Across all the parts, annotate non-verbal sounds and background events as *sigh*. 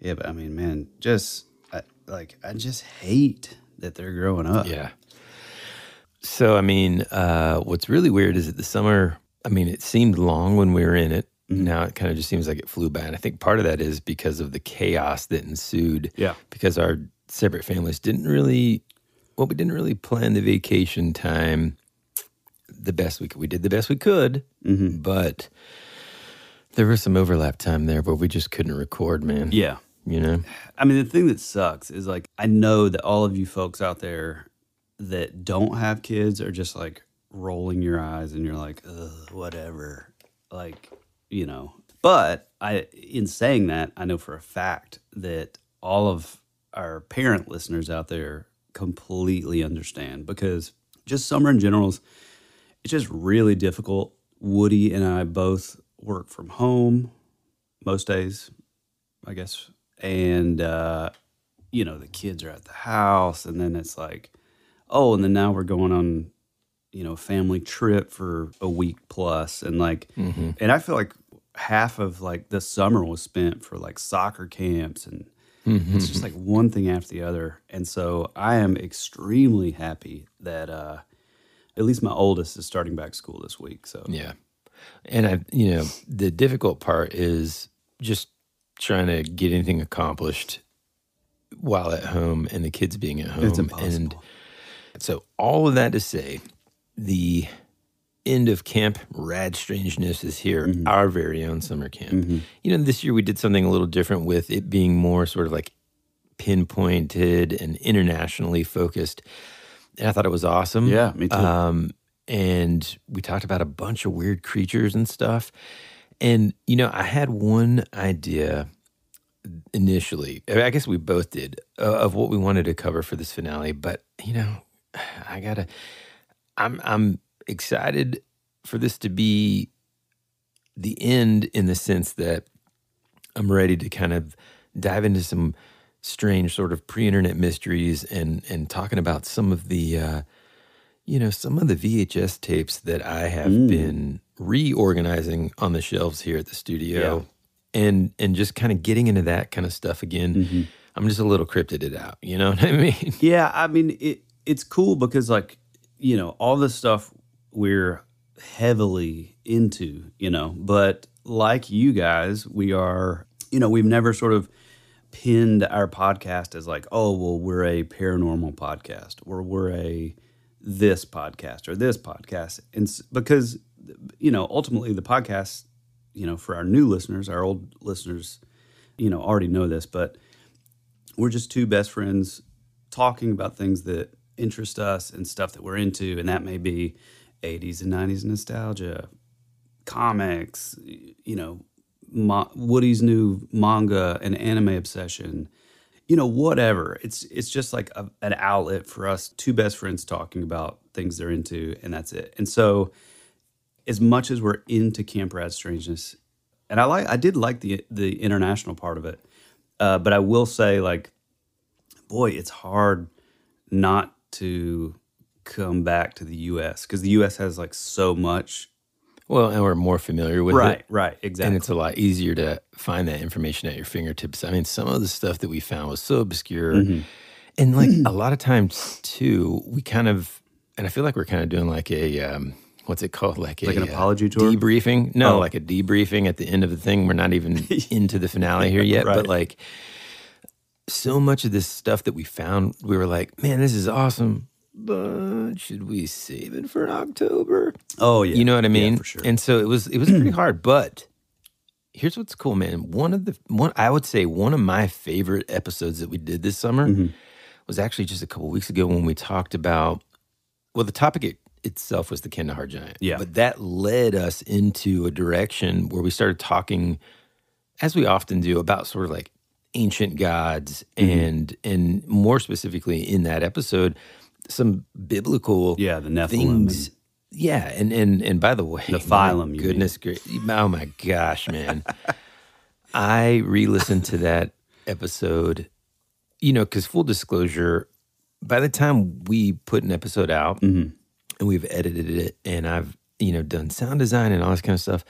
Yeah, but I mean, man, just I, like I just hate that they're growing up. Yeah. So, I mean, uh, what's really weird is that the summer, I mean, it seemed long when we were in it. Mm-hmm. Now it kind of just seems like it flew by. And I think part of that is because of the chaos that ensued. Yeah. Because our separate families didn't really, well, we didn't really plan the vacation time the best we could. We did the best we could, Mm-hmm. but there was some overlap time there where we just couldn't record, man. Yeah. You know? I mean, the thing that sucks is like I know that all of you folks out there that don't have kids are just like rolling your eyes and you're like, whatever. Like, you know. But I in saying that, I know for a fact that all of our parent listeners out there completely understand because just summer in general is it's just really difficult. Woody and I both work from home most days, I guess. And, uh, you know, the kids are at the house. And then it's like, oh, and then now we're going on, you know, family trip for a week plus, And like, and I feel like half of like the summer was spent for like soccer camps and it's just like one thing after the other. And so I am extremely happy that, uh, at least my oldest is starting back school this week. So Yeah. And I, you know, the difficult part is just trying to get anything accomplished while at home and the kids being at home. it's impossible. And so, all of that to say, the end of camp rad strangeness is here, Mm-hmm. our very own summer camp. You know, this year we did something a little different with it being more sort of like pinpointed and internationally focused. And I thought it was awesome. Yeah, me too. Um, and we talked about a bunch of weird creatures and stuff. And, you know, I had one idea initially. I guess we both did uh, of what we wanted to cover for this finale. But, you know, *sighs* I gotta, I'm, I'm excited for this to be the end in the sense that I'm ready to kind of dive into some strange sort of pre-internet mysteries and and talking about some of the uh, you know some of the VHS tapes that I have been reorganizing on the shelves here at the studio and and just kind of getting into that kind of stuff again. Mm-hmm. I'm just a little cryptid it out, you know what I *laughs* mean? Yeah, I mean it. It's cool because like you know all this stuff we're heavily into, you know, but like you guys, we are, you know, we've never sort of pinned our podcast as like, oh, well, we're a paranormal podcast or we're a this podcast or this podcast, and because you know ultimately the podcast, you know, for our new listeners, our old listeners, you know, already know this, but we're just two best friends talking about things that interest us and stuff that we're into, and that may be 80s and 90s nostalgia, comics, you know, ma- Woody's new manga and anime obsession, you know, whatever. It's it's just like a, an outlet for us two best friends talking about things they're into, and that's it. And so, as much as we're into Camp Rad Strangeness, and I like, I did like the the international part of it, uh, but I will say, like, boy, it's hard not to come back to the U.S. because the U.S. has like so much. Well, and we're more familiar with it. Right, right, exactly. And it's a lot easier to find that information at your fingertips. I mean, some of the stuff that we found was so obscure. Mm-hmm. And like *clears throat* a lot of times too, we kind of, and I feel like we're kind of doing like a, um, what's it called? Like, Like a, an uh, apology tour? Debriefing. No, Oh. like a debriefing at the end of the thing. We're not even *laughs* into the finale here yet, Right. but like so much of this stuff that we found, we were like, man, this is awesome. But should we save it for October? oh yeah, You know what I Yeah, mean? for sure. And so it was it was pretty hard, but here's what's cool, man. One of the one I would say one of my favorite episodes that we did this summer Mm-hmm. was actually just a couple weeks ago when we talked about well, the topic it, itself was the Kandahar giant. Yeah. But that led us into a direction where we started talking, as we often do, about sort of like ancient gods Mm-hmm. and and more specifically in that episode, some biblical yeah, the Nephilim. things. Yeah, and and and by the way, *laughs* The phylum, Goodness gracious! Oh my gosh, man! *laughs* I re-listened to that episode. You know, because full disclosure, by the time we put an episode out Mm-hmm. And we've edited it, and I've you know done sound design and all this kind of stuff,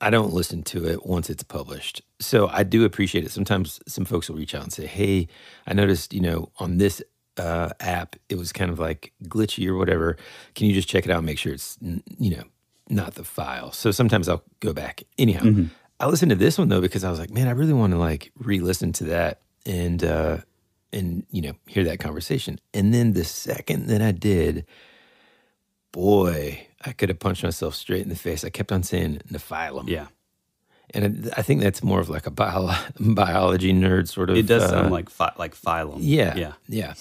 I don't listen to it once it's published. So I do appreciate it. Sometimes some folks will reach out and say, "Hey, I noticed, you know, on this uh, app, it was kind of like glitchy or whatever. Can you just check it out and make sure it's, n- you know, not the file?" So sometimes I'll go back. Anyhow, I listened to this one though because I was like, "Man, I really want to like re-listen to that and uh, and you know hear that conversation." And then the second that I did, boy, I could have punched myself straight in the face. I kept on saying Nephilim. Yeah. And I think that's more of like a bio, *laughs* biology nerd sort of. It does uh, sound like phi- like phylum. yeah, Yeah. yeah.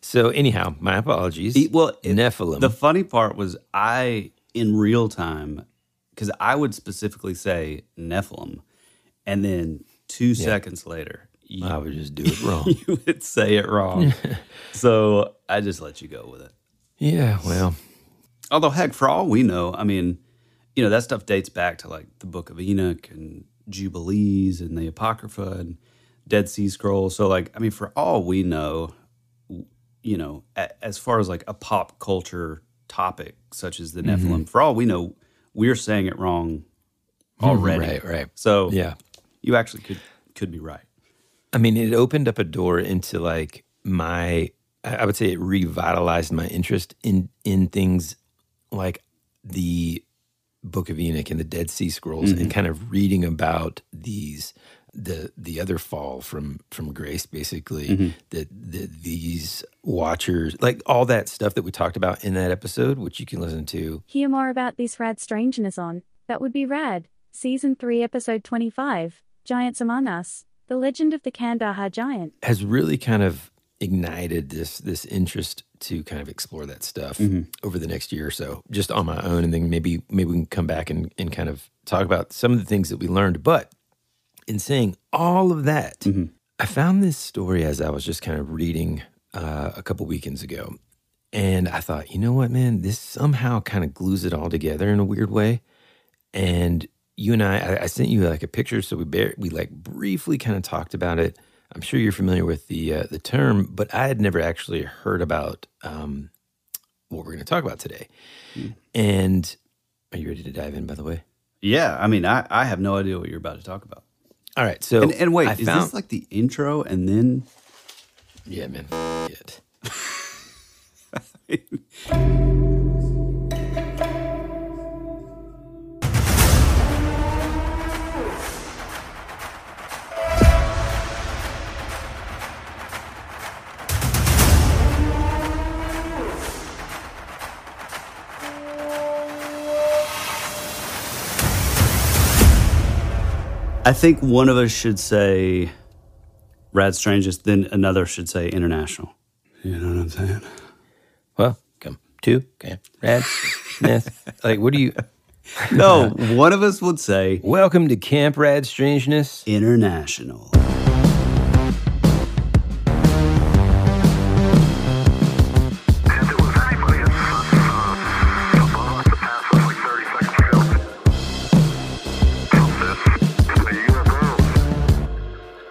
So anyhow, my apologies. E- well, it- Nephilim. The funny part was I in real time because I would specifically say Nephilim, and then two seconds later you, I would just do it *laughs* wrong. you would say it wrong. *laughs* so I just let you go with it. yeah, well, Although, heck, for all we know, I mean, you know, that stuff dates back to like the Book of Enoch and Jubilees and the Apocrypha and Dead Sea Scrolls. So, like, I mean, for all we know, you know, a, as far as like a pop culture topic such as the mm-hmm. Nephilim, for all we know, we're saying it wrong mm-hmm. already. right, right. So, Yeah. you actually could could be right. I mean, it opened up a door into like my. I would say it revitalized my interest in in things like the Book of Enoch and the Dead Sea Scrolls, and mm-hmm. kind of reading about these the the other fall from from grace, basically mm-hmm. that that these watchers like all that stuff that we talked about in that episode, which you can listen to. Hear more about this rad strangeness on That Would Be Rad, Season 3, Episode 25 Giants Among Us, The Legend of the Kandahar Giant. has really kind of ignited this this interest to kind of explore that stuff over the next year or so, just on my own, and then maybe maybe we can come back and, and kind of talk about some of the things that we learned. But in saying all of that, I found this story as I was just kind of reading uh, a couple weekends ago, and I thought, you know what, man, this somehow kind of glues it all together in a weird way. And you and I, I, I sent you like a picture, so we bar- we like briefly kind of talked about it. I'm sure you're familiar with the uh, the term, but I had never actually heard about um, what we're going to talk about today. And are you ready to dive in? By the way, Yeah, I mean, I, I have no idea what you're about to talk about. all right. So And, and wait, I is found, this like the intro and then? yeah, man, f- it. *laughs* I think one of us should say Rad Strangest, then another should say international. You know what I'm saying? Welcome to okay, Rad Smith. *laughs* like, what do you? No, one of us would say Welcome to Camp Rad Strangeness. international.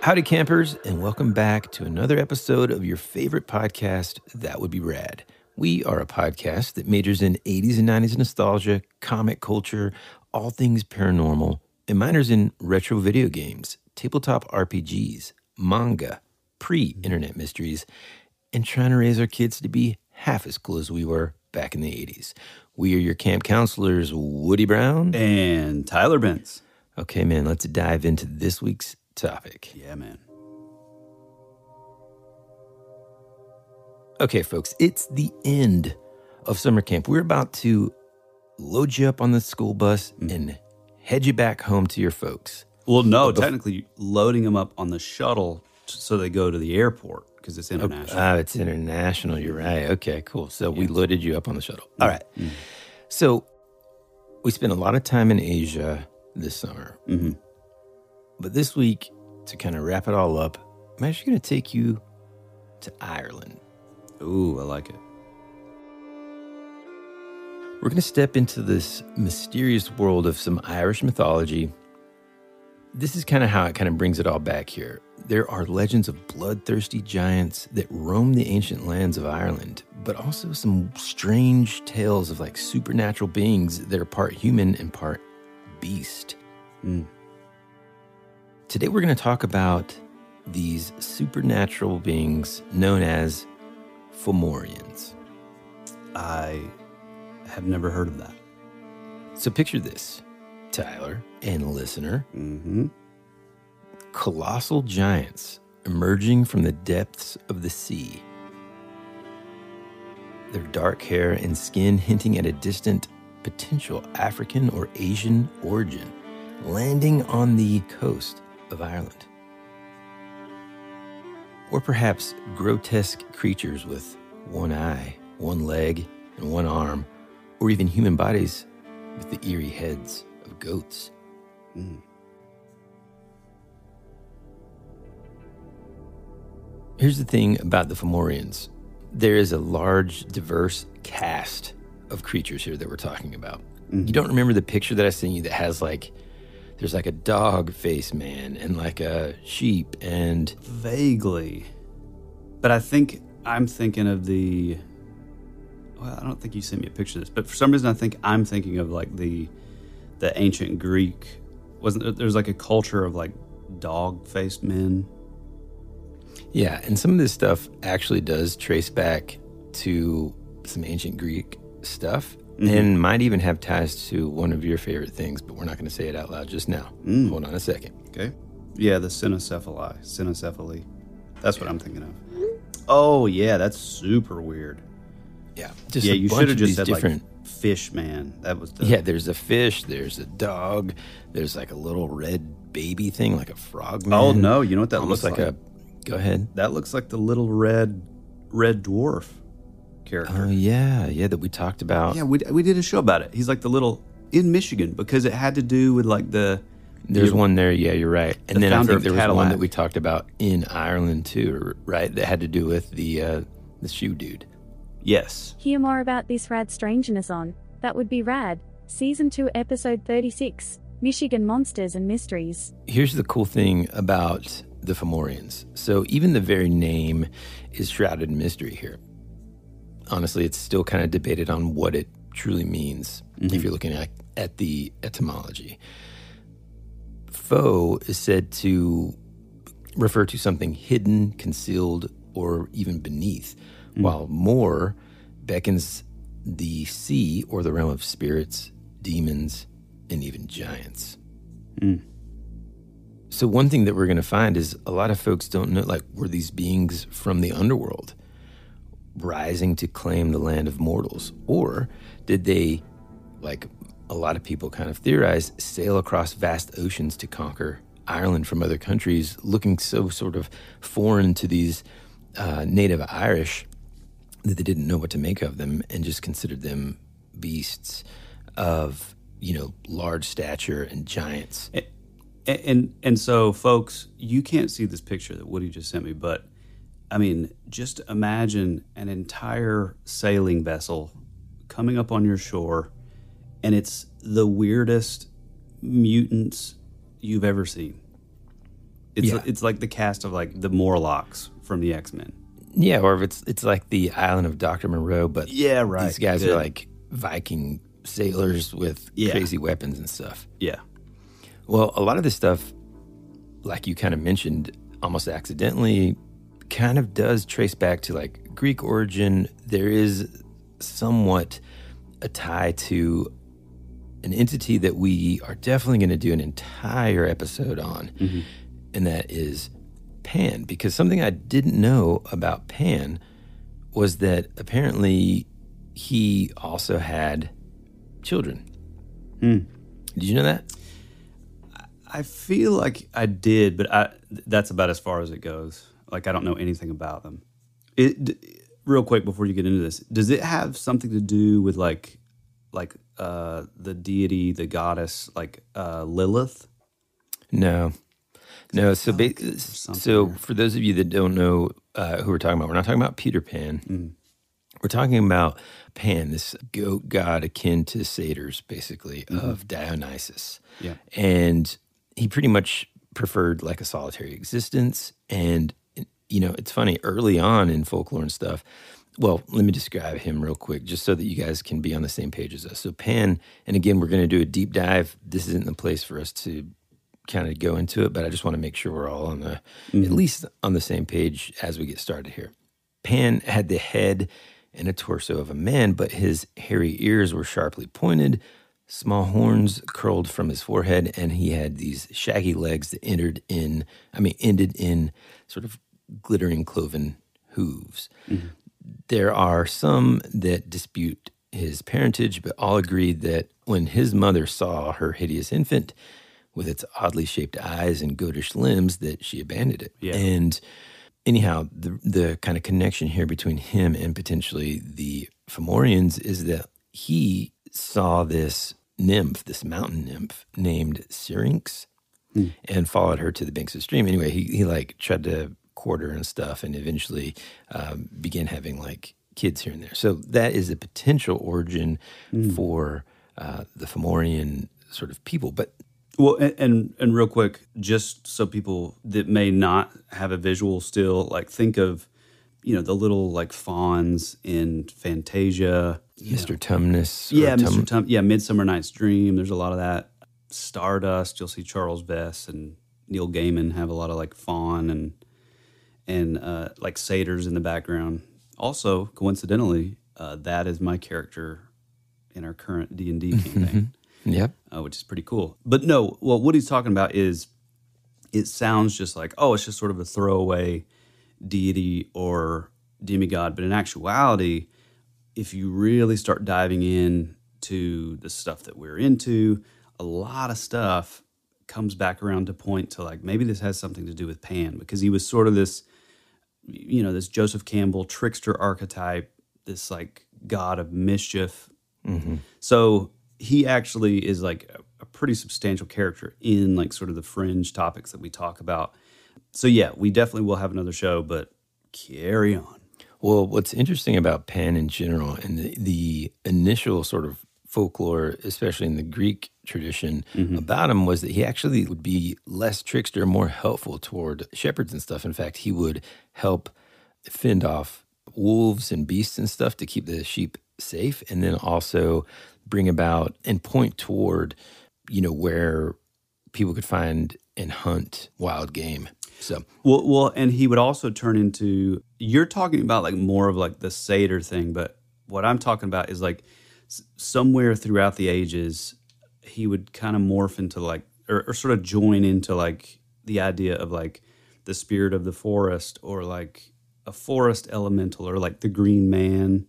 Howdy, campers, and welcome back to another episode of your favorite podcast, That Would Be Rad. We are a podcast that majors in 80s and 90s nostalgia, comic culture, all things paranormal, and minors in retro video games, tabletop RPGs, manga, pre internet mysteries, and trying to raise our kids to be half as cool as we were back in the 80s. We are your camp counselors, Woody Brown. And Tyler Bence. Okay, man, let's dive into this week's topic. Yeah, man. Okay, folks, it's the end of summer camp. We're about to load you up on the school bus and head you back home to your folks. Well, no, technically loading them up on the shuttle t- so they go to the airport because it's international. Ah, it's international. You're right. Okay, cool. So we loaded you up on the shuttle. All right. So we spent a lot of time in Asia this summer. Mhm. But this week, to kind of wrap it all up, I'm actually going to take you to Ireland. Ooh, I like it. We're going to step into this mysterious world of some Irish mythology. This is kind of how it kind of brings it all back here. There are legends of bloodthirsty giants that roam the ancient lands of Ireland, but also some strange tales of like supernatural beings that are part human and part beast. Hmm. Today, we're going to talk about these supernatural beings known as Fomorians. I have never heard of that. So, picture this Tyler and listener Mm-hmm. colossal giants emerging from the depths of the sea. Their dark hair and skin hinting at a distant potential African or Asian origin, landing on the coast of Ireland. Or perhaps grotesque creatures with one eye, one leg, and one arm, or even human bodies with the eerie heads of goats. Hmm. Here's the thing about the Fomorians there is a large, diverse cast of creatures here that we're talking about. You mm-hmm. don't remember the picture that I sent you that has like, there's like a dog face man and like a sheep and Vaguely. But I think I'm thinking of the. Well, I don't think you sent me a picture of this, but for some reason I think I'm thinking of like the the ancient Greek. Wasn't there, there's like a culture of like dog faced men? yeah, and some of this stuff actually does trace back to some ancient Greek stuff Mm-hmm. and might even have ties to one of your favorite things, but we're not going to say it out loud just now. Mm. Hold on a second. Okay. Yeah, the cynocephali. Cynocephaly. That's what I'm thinking of. Mm-hmm. Oh yeah, that's super weird. Yeah, just yeah, a you should have just said different. like fish man. That was the yeah, there's a fish, there's a dog, there's like a little red baby thing, like a frog. man. Oh no, you know what that almost looks like, like? a. Go ahead. That looks like the little red red dwarf character. Oh yeah, yeah, that we talked about. yeah, we we did a show about it. He's like the little in Michigan because it had to do with like the There's the- one there. Yeah, you're right. And The then I think there was one that we talked about in Ireland too, right? That had to do with the uh, the shoe dude. Yes. Hear more about this rad strangeness on That Would Be Rad, Season 2, Episode 36 Michigan Monsters and Mysteries. Here's the cool thing about the Fomorians. So even the very name is shrouded in mystery here. Honestly, it's still kind of debated on what it truly means if mm-hmm. you're looking at, at the etymology. Foe is said to refer to something hidden, concealed, or even beneath, mm. while more beckons the sea or the realm of spirits, demons, and even giants. Mm. So one thing that we're going to find is a lot of folks don't know like were these beings from the underworld rising to claim the land of mortals? Or did they like a lot of people kind of theorize sail across vast oceans to conquer Ireland from other countries looking so sort of foreign to these uh, native Irish that they didn't know what to make of them and just considered them beasts of you know large stature and giants? And, and and so folks, you can't see this picture that Woody just sent me, but I mean, just imagine an entire sailing vessel coming up on your shore and it's the weirdest mutants you've ever seen. It's Yeah. it's like the cast of like the Morlocks from the X-Men. Yeah, or if it's it's like the island of Doctor Moreau, but Yeah, right. these guys Good. are like Viking sailors with Yeah. crazy weapons and stuff. Yeah. Well, a lot of this stuff, like you kind of mentioned, almost accidentally, kind of does trace back to like Greek origin. There is somewhat a tie to an entity that we are definitely going to do an entire episode on, mm-hmm. and that is Pan. Because something I didn't know about Pan was that apparently he also had children. Hmm. Did you know that? I feel like I did, but I, that's about as far as it goes. Like I don't know anything about them. It d- real quick before you get into this, does it have something to do with like like uh the deity, the goddess, like uh Lilith? No, no. So, ba- so there. for those of you that don't know uh, who we're talking about, we're not talking about Peter Pan. Mm. We're talking about Pan, this goat god akin to satyrs, basically of Dionysus. Mm-hmm. Yeah. and he pretty much preferred like a solitary existence. And you know, it's funny. Early on in folklore and stuff, well, let me describe him real quick, just so that you guys can be on the same page as us. So, Pan, and again, we're going to do a deep dive. This isn't the place for us to kind of go into it, but I just want to make sure we're all on the, at mm-hmm. least on the same page as we get started here. Pan had the head and a torso of a man, but his hairy ears were sharply pointed, small horns curled from his forehead, and he had these shaggy legs that entered in, I mean, ended in sort of glittering cloven hooves. Mm-hmm. There are some that dispute his parentage, but all agreed that when his mother saw her hideous infant with its oddly shaped eyes and goatish limbs, that she abandoned it. Yeah. And anyhow, the the kind of connection here between him and potentially the Fomorians is that he saw this nymph, this mountain nymph named Syrinx, hmm. and followed her to the banks of the stream. Anyway, he he like tried to court her and stuff, and eventually um, began having like kids here and there. So that is a potential origin for uh, the Fomorian sort of people, but. Well, and, and and real quick, just so people that may not have a visual still, like think of, you know, the little like fauns in Fantasia. Mr. Tumnus. Yeah, Tum- Mr. Tum- yeah, Midsummer Night's Dream. There's a lot of that. Stardust. You'll see Charles Vess and Neil Gaiman have a lot of like faun and and uh, like satyrs in the background. Also, coincidentally, uh, that is my character in our current D and D campaign Yep. uh, which is pretty cool. But no, well, what he's talking about is it sounds just like, oh, it's just sort of a throwaway deity or demigod. But in actuality, if you really start diving in to the stuff that we're into, a lot of stuff comes back around to point to like maybe this has something to do with Pan because he was sort of this, you know, this Joseph Campbell trickster archetype, this like god of mischief. Mm-hmm. So he actually is like a, a pretty substantial character in like sort of the fringe topics that we talk about. So yeah, we definitely will have another show, but carry on. Well, what's interesting about Pan in general and the, the initial sort of folklore, especially in the Greek tradition mm-hmm. about him, was that he actually would be less trickster, more helpful toward shepherds and stuff. In fact, he would help fend off wolves and beasts and stuff to keep the sheep safe, and then also bring about and point toward, you know, where people could find and hunt wild game. So Well, well, and he would also turn into. You're talking about like more of like the satyr thing, but what I'm talking about is like somewhere throughout the ages, he would kind of morph into like, or, or sort of join into like the idea of like the spirit of the forest, or like a forest elemental, or like the green man.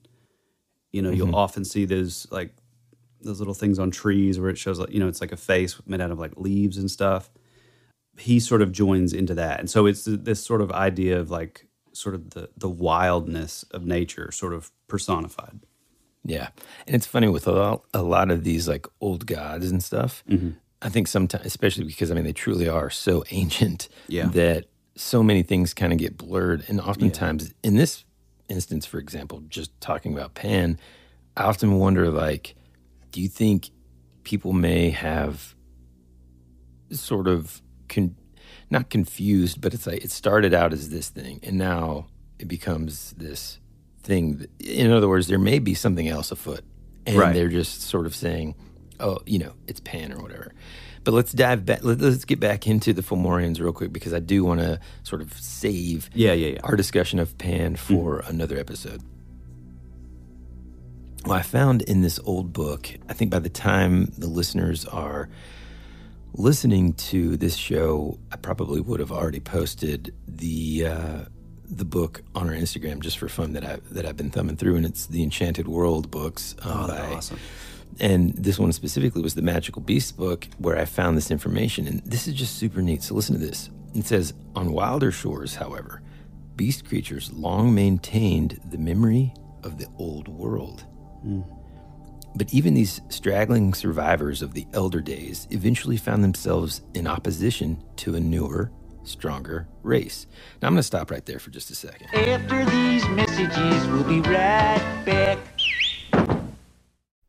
You know, you'll often see those like those little things on trees where it shows like you know it's like a face made out of like leaves and stuff he sort of joins into that and so it's this sort of idea of like sort of the the wildness of nature sort of personified Yeah. And it's funny with a lot, a lot of these like old gods and stuff. Mm-hmm. I think sometimes, especially because I mean, they truly are so *laughs* ancient Yeah. that so many things kind of get blurred. And oftentimes, in this instance, for example, just talking about Pan, I often wonder like, do you think people may have sort of con- not confused, but it's like it started out as this thing and now it becomes this thing. That, in other words, there may be something else afoot, and Right. they're just sort of saying, "Oh, you know, it's Pan or whatever." But let's dive back. let- Let's get back into the Fomorians real quick because I do want to sort of save Yeah, yeah, yeah. our discussion of Pan for another episode. Well, I found in this old book, I think by the time the listeners are listening to this show, I probably would have already posted the uh, the book on our Instagram just for fun that I that I've been thumbing through, and it's the Enchanted World books. um, Oh, by- awesome. And this one specifically was the Magical Beast book where I found this information. And this is just super neat. So listen to this. It says On wilder shores, however, beast creatures long maintained the memory of the old world. Hmm. But even these straggling survivors of the elder days eventually found themselves in opposition to a newer, stronger race. Now I'm going to stop right there for just a second. After these messages, we'll be right back.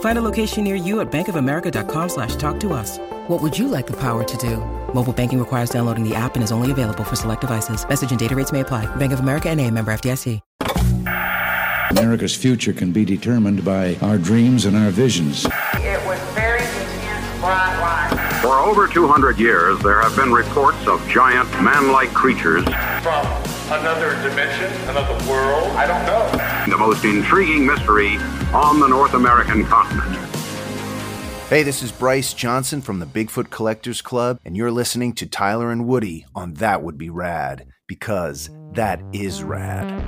Find a location near you at bankofamerica.com slash talk to us. What would you like the power to do? Mobile banking requires downloading the app and is only available for select devices. Message and data rates may apply. Bank of America and a member FDIC. America's future can be determined by our dreams and our visions. It was very intense, bright light. For over 200 years, there have been reports of giant man-like creatures. from another dimension, another world. I don't know. The most intriguing mystery on the North American continent. Hey, this is Bryce Johnson from the Bigfoot Collectors Club, and you're listening to Tyler and Woody on That Would Be Rad, because that is rad.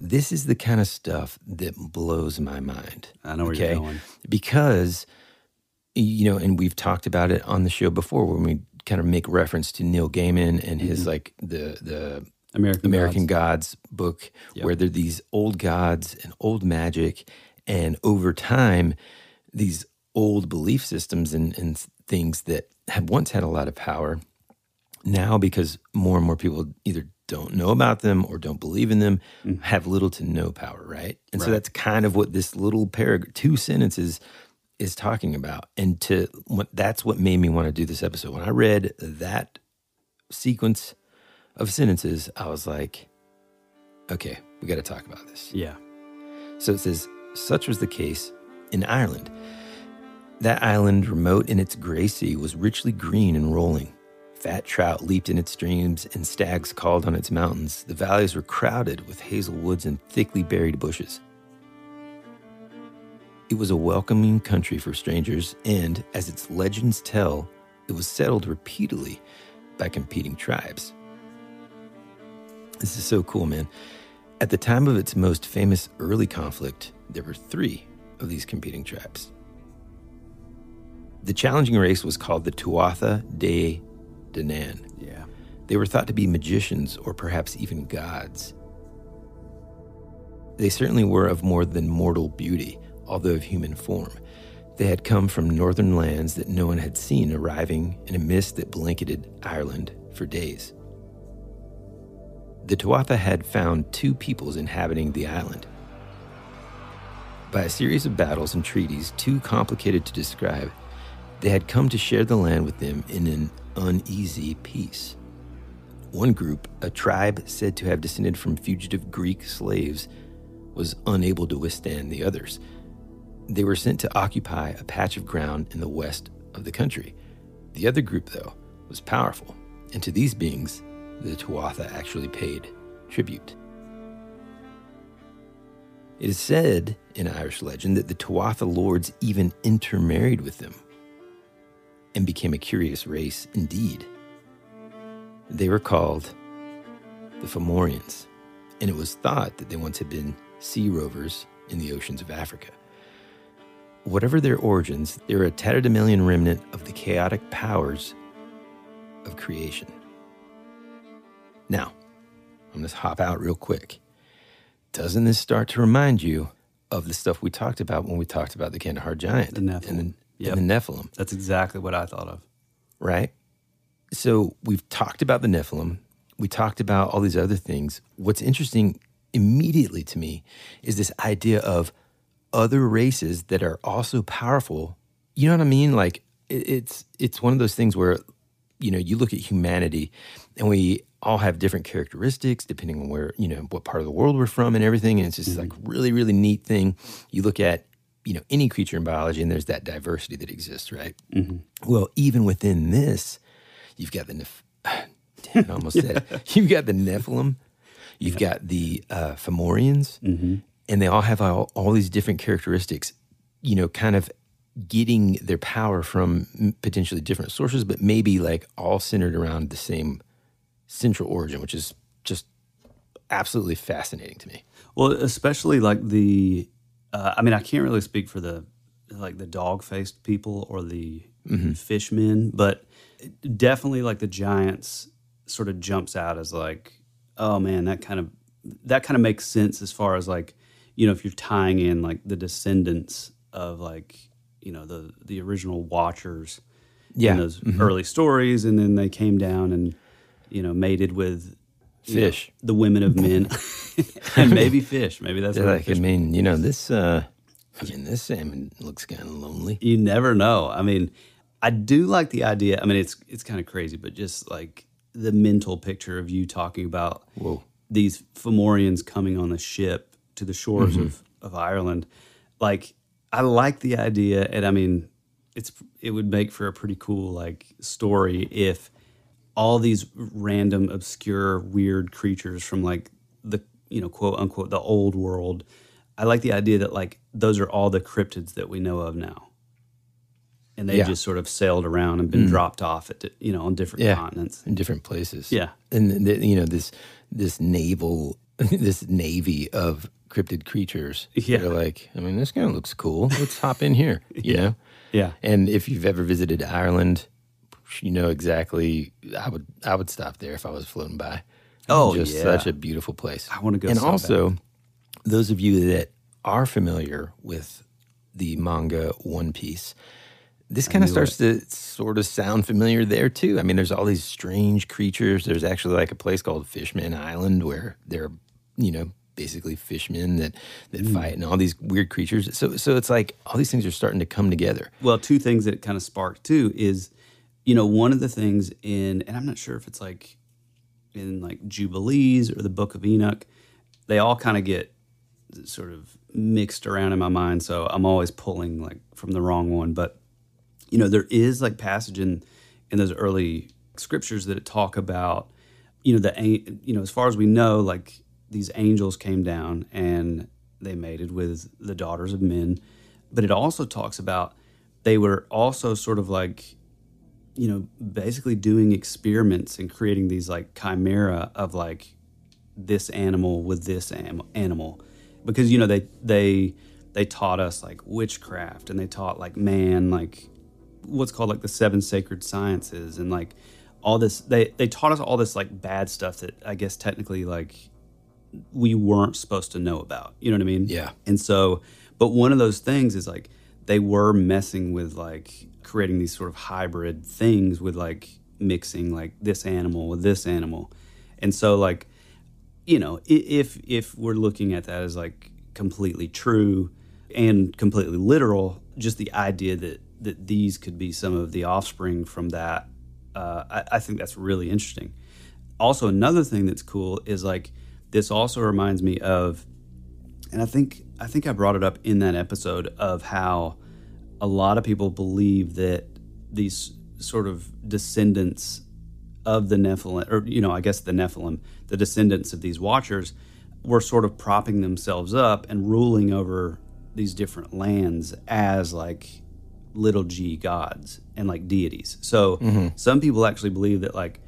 This is the kind of stuff that blows my mind. I know where you're going. Because, you know, and we've talked about it on the show before when we kind of make reference to Neil Gaiman and his mm-hmm. like the the American American Gods. Gods book, Yep. where they're these old gods and old magic. And over time, these old belief systems and, and things that had once had a lot of power, now because more and more people either don't know about them or don't believe in them, mm-hmm. have little to no power, right? And so that's kind of what this little paragraph, two sentences is talking about. And to what that's what made me want to do this episode. When I read that sequence of sentences, I was like, okay, we got to talk about this. Yeah. So it says, such was the case in Ireland. That island, remote in its gray sea, was richly green and rolling. Fat trout leaped in its streams, and stags called on its mountains. The valleys were crowded with hazel woods and thickly berried bushes. It was a welcoming country for strangers, and as its legends tell, it was settled repeatedly by competing tribes. This is so cool, man. At the time of its most famous early conflict, there were three of these competing tribes. The challenging race was called the Tuatha De Danann. Yeah. They were thought to be magicians or perhaps even gods. They certainly were of more than mortal beauty, although of human form. They had come from northern lands that no one had seen, arriving in a mist that blanketed Ireland for days. The Tuatha had found two peoples inhabiting the island. By a series of battles and treaties too complicated to describe, they had come to share the land with them in an uneasy peace. One group, a tribe said to have descended from fugitive Greek slaves, was unable to withstand the others. They were sent to occupy a patch of ground in the west of the country. The other group, though, was powerful, and to these beings, the Tuatha actually paid tribute. It is said in Irish legend that the Tuatha lords even intermarried with them and became a curious race indeed. They were called the Fomorians, and it was thought that they once had been sea rovers in the oceans of Africa. Whatever their origins, they're a tatterdemalion remnant of the chaotic powers of creation. Now, I'm going to hop out real quick. Doesn't this start to remind you of the stuff we talked about when we talked about the Kandahar giant The Nephilim. and the, Yep. and the Nephilim? That's exactly what I thought of. right? So we've talked about the Nephilim. We talked about all these other things. What's interesting immediately to me is this idea of other races that are also powerful. You know what I mean? Like it, it's it's one of those things where you know you look at humanity and we all have different characteristics depending on where you know what part of the world we're from and everything. And it's just like mm-hmm. really really neat thing. You look at you know any creature in biology and there's that diversity that exists right? Mm-hmm. Well even within this you've got the Neph- *sighs* damn I almost said it. *laughs* you've got the nephilim. You've got the uh, Fomorians mm-hmm. And they all have all, all these different characteristics you know kind of getting their power from potentially different sources but maybe like all centered around the same central origin which is just absolutely fascinating to me. Well, especially like the, uh, I mean, I can't really speak for the like the dog faced people or the fishmen, but definitely like the giants sort of jumps out as like, oh man, that kind of that kind of makes sense as far as like, you know, if you're tying in like the descendants of like you know the the original Watchers Yeah. in those Mhm. early stories, and then they came down and you know mated with you know, Fish. the women of men, *laughs* and maybe fish. Maybe that's where like, I fish- mean, you know, this. uh I mean, this salmon looks kind of lonely. you never know. I mean, I do like the idea. I mean, it's it's kind of crazy, but just like the mental picture of you talking about Whoa. these Fomorians coming on the ship to the shores Mhm. of, of Ireland. Like, I like the idea, and I mean, it's it would make for a pretty cool like story if all these random, obscure, weird creatures from like the you know quote unquote the old world. I like the idea that like those are all the cryptids that we know of now, and they Yeah. just sort of sailed around and been Mm. dropped off at you know on different Yeah, continents. in different places. Yeah. and the, you know this this naval *laughs* this navy of cryptid creatures. Yeah. they're like, I mean, this kind of looks cool. Let's hop in here. *laughs* You Yeah. know, Yeah. And if you've ever visited Ireland, you know exactly. I would I would stop there if I was floating by. Oh, just yeah. such a beautiful place. I wanna go And so bad. also, those of you that are familiar with the manga One Piece, this kind of starts to sort of sound familiar there too. I mean, there's all these strange creatures. There's actually like a place called Fishman Island where there are, you know, basically fishmen that that Mm. fight and all these weird creatures. So so it's like all these things are starting to come together. Well, two things that kind of sparked too is, you know, one of the things in, and I'm not sure if it's like in like Jubilees or the Book of Enoch, they all kind of get sort of mixed around in my mind. So I'm always pulling like from the wrong one. But, you know, there is like passage in, in those early scriptures that talk about, you know, the, you know, as far as we know, like these angels came down and they mated with the daughters of men. But it also talks about they were also sort of like, you know, basically doing experiments and creating these like chimera of like this animal with this am- animal because you know they they they taught us like witchcraft and they taught like man like what's called like the seven sacred sciences and like all this they they taught us all this like bad stuff that I guess technically like we weren't supposed to know about. You know what I mean? Yeah. And so, but one of those things is like they were messing with like creating these sort of hybrid things with like mixing like this animal with this animal. And so like you know, if if we're looking at that as like completely true and completely literal, just the idea that that these could be some of the offspring from that, uh, I, I think that's really interesting. Also, another thing that's cool is like this also reminds me of, and I think I think I brought it up in that episode of how a lot of people believe that these sort of descendants of the Nephilim, or you know, I guess the Nephilim, the descendants of these Watchers, were sort of propping themselves up and ruling over these different lands as like little g gods and like deities. So Mhm. some people actually believe that like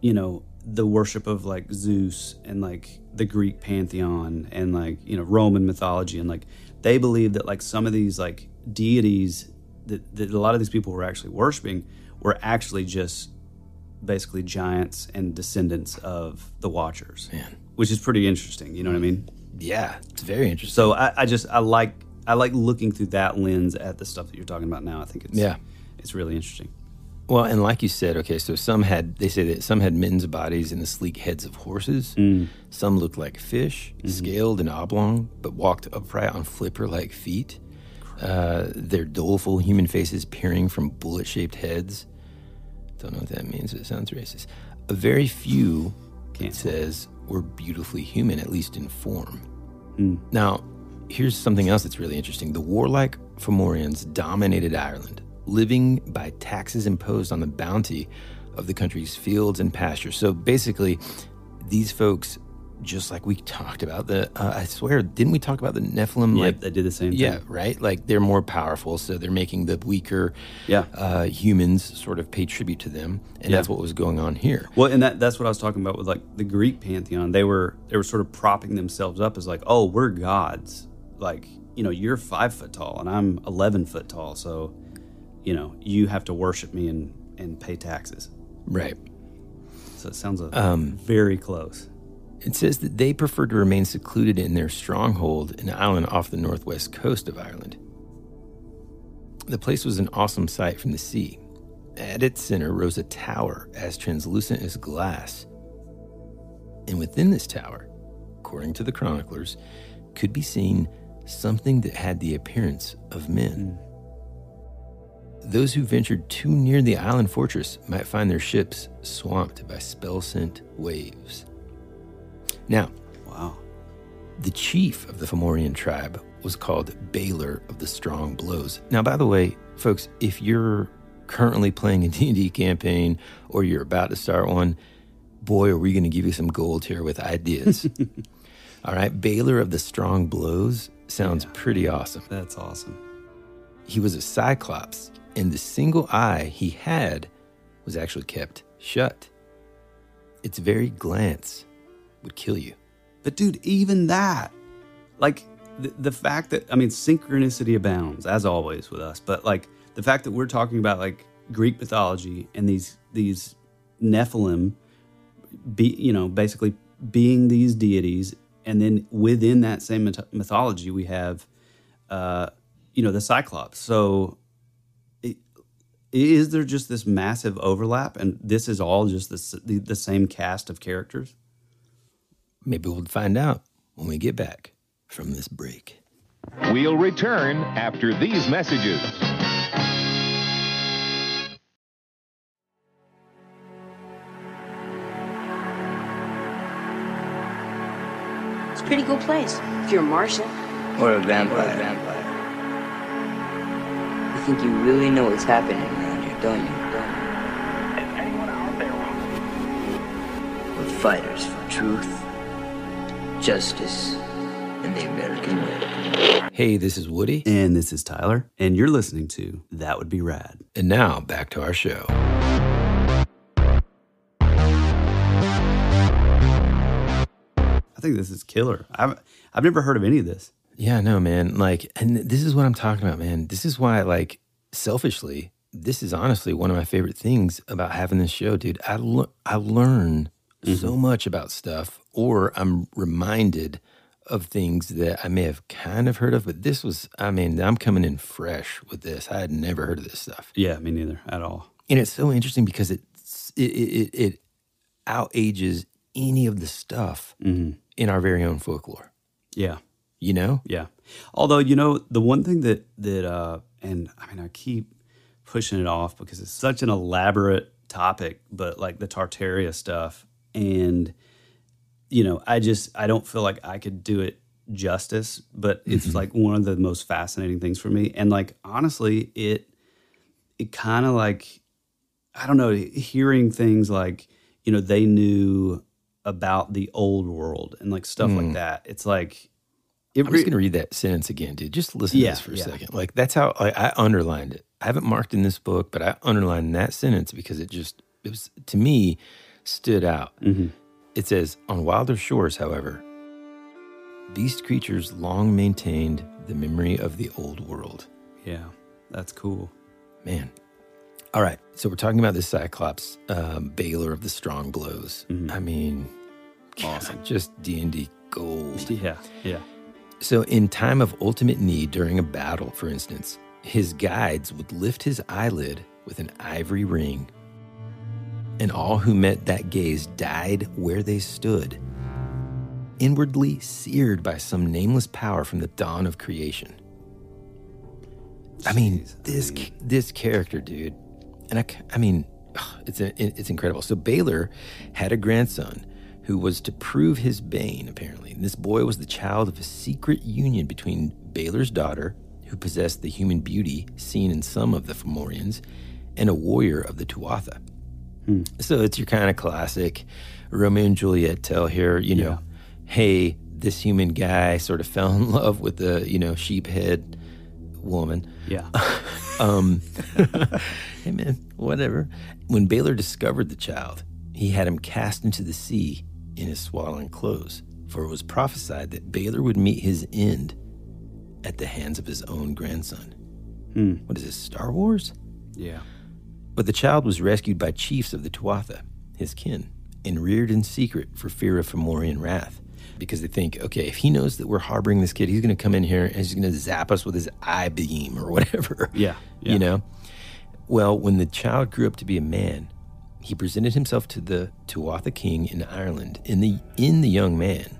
you know the worship of like Zeus and like the Greek pantheon and like you know Roman mythology and like they believe that like some of these like deities that, that a lot of these people were actually worshiping were actually just basically giants and descendants of the Watchers, Man. which is pretty interesting. You know what I mean? Yeah, it's very interesting. So I, I just I like I like looking through that lens at the stuff that you're talking about now. I think it's Yeah. it's really interesting. Well, and like you said, okay, so some had they say that some had men's bodies and the sleek heads of horses. Mm. Some looked like fish, Mm-hmm. scaled and oblong, but walked upright on flipper-like feet. Uh, their doleful human faces peering from bullet-shaped heads. Don't know what that means. But it sounds racist. A very few, it says, were beautifully human, at least in form. Mm. Now, here's something else that's really interesting. The warlike Fomorians dominated Ireland, living by taxes imposed on the bounty of the country's fields and pastures. So basically, these folks, just like we talked about, the uh, I swear, didn't we talk about the Nephilim? Yeah, like they did the same Yeah, thing. right. Like they're more powerful, so they're making the weaker Yeah. uh, humans sort of pay tribute to them, and Yeah. that's what was going on here. Well, and that that's what I was talking about with like the Greek pantheon. They were they were sort of propping themselves up as like, oh, we're gods. Like, you know, you're five foot tall and I'm eleven foot tall, so you know, you have to worship me and and pay taxes. Right. So it sounds Um, very close. It says that they preferred to remain secluded in their stronghold, an island off the northwest coast of Ireland. The place was an awesome sight from the sea. At its center rose a tower as translucent as glass. And within this tower, according to the chroniclers, could be seen something that had the appearance of men. Those who ventured too near the island fortress might find their ships swamped by spell sent waves. Now, Wow. the chief of the Fomorian tribe was called Balor of the Strong Blows. Now, by the way, folks, if you're currently playing a *laughs* D&D campaign or you're about to start one, boy, are we going to give you some gold here with ideas. *laughs* All right, Balor of the Strong Blows sounds pretty awesome. That's awesome. He was a cyclops, and the single eye he had was actually kept shut. Its very glance would kill you. But dude, even that, like the, the fact that I mean, synchronicity abounds as always with us. But like the fact that we're talking about like Greek mythology and these these Nephilim, be you know basically being these deities, and then within that same mythology we have, uh, you know, the Cyclops. So. I- Is there just this massive overlap, and this is all just the, the, the same cast of characters? Maybe we'll find out when we get back from this break. We'll return after these messages. It's a pretty cool place if you're a Martian. Or a vampire. vampire. You think you really know what's happening around here, don't you? Don't you? We're fighters for truth, justice, and the American way. Hey, this is Woody. And this is Tyler, and you're listening to That Would Be Rad. And now back to our show. I think this is killer. I've I've never heard of any of this. Yeah, no, man. Like, and this is what I'm talking about, man. This is why, like, selfishly, this is honestly one of my favorite things about having this show, dude. I I learn so much about stuff, or I'm reminded of things that I may have kind of heard of. But this was, I mean, I'm coming in fresh with this. I had never heard of this stuff. Yeah, me neither at all. And it's so interesting because it, it, it, it outages any of the stuff in our very own folklore. Yeah, You know? yeah. Although you know the one thing that that uh, and I mean I keep pushing it off because it's such an elaborate topic, but like the Tartaria stuff, and you know I just I don't feel like I could do it justice, but it's mm-hmm. like one of the most fascinating things for me, and like honestly, it it kind of like I don't know, hearing things like, you know, they knew about the old world and like stuff like mm. that. It's like, it I'm just going to read that sentence again, dude. Just listen Yeah, to this for a yeah. second. Like that's how I, I underlined it. I haven't marked in this book, but I underlined that sentence because it just it was to me stood out. Mm-hmm. It says, "On wilder shores, however, beast creatures long maintained the memory of the old world." yeah, that's cool. Man. All right, so we're talking about this Cyclops, um, Balor of the Strong Blows. I mean, awesome, just D and D gold. Yeah, yeah. So, in time of ultimate need during a battle, for instance, his guides would lift his eyelid with an ivory ring, and all who met that gaze died where they stood, inwardly seared by some nameless power from the dawn of creation. I mean, this this character, dude, and I, I mean, *sighs* it's a, it's incredible. So Balor had a grandson who was to prove his bane. Apparently, and this boy was the child of a secret union between Balor's daughter, who possessed the human beauty seen in some of the Fomorians, and a warrior of the Tuatha. So it's your kind of classic Romeo and Juliet tale here. You know, hey, this human guy sort of *laughs* fell in love with the you know sheephead woman. Yeah. *laughs* Um, *laughs* hey man, whatever. When Balor discovered the child, he had him cast into the sea in his swaddling clothes, for it was prophesied that Balor would meet his end at the hands of his own grandson. Hmm. What is this, Star Wars? Yeah. But the child was rescued by chiefs of the Tuatha, his kin, and reared in secret for fear of Fomorian wrath. because they think, okay, if he knows that we're harboring this kid, he's going to come in here and he's going to zap us with his eye beam or *laughs* whatever. Yeah, yeah. You know? Well, when the child grew up to be a man, he presented himself to the Tuatha king in Ireland. In the in the young man,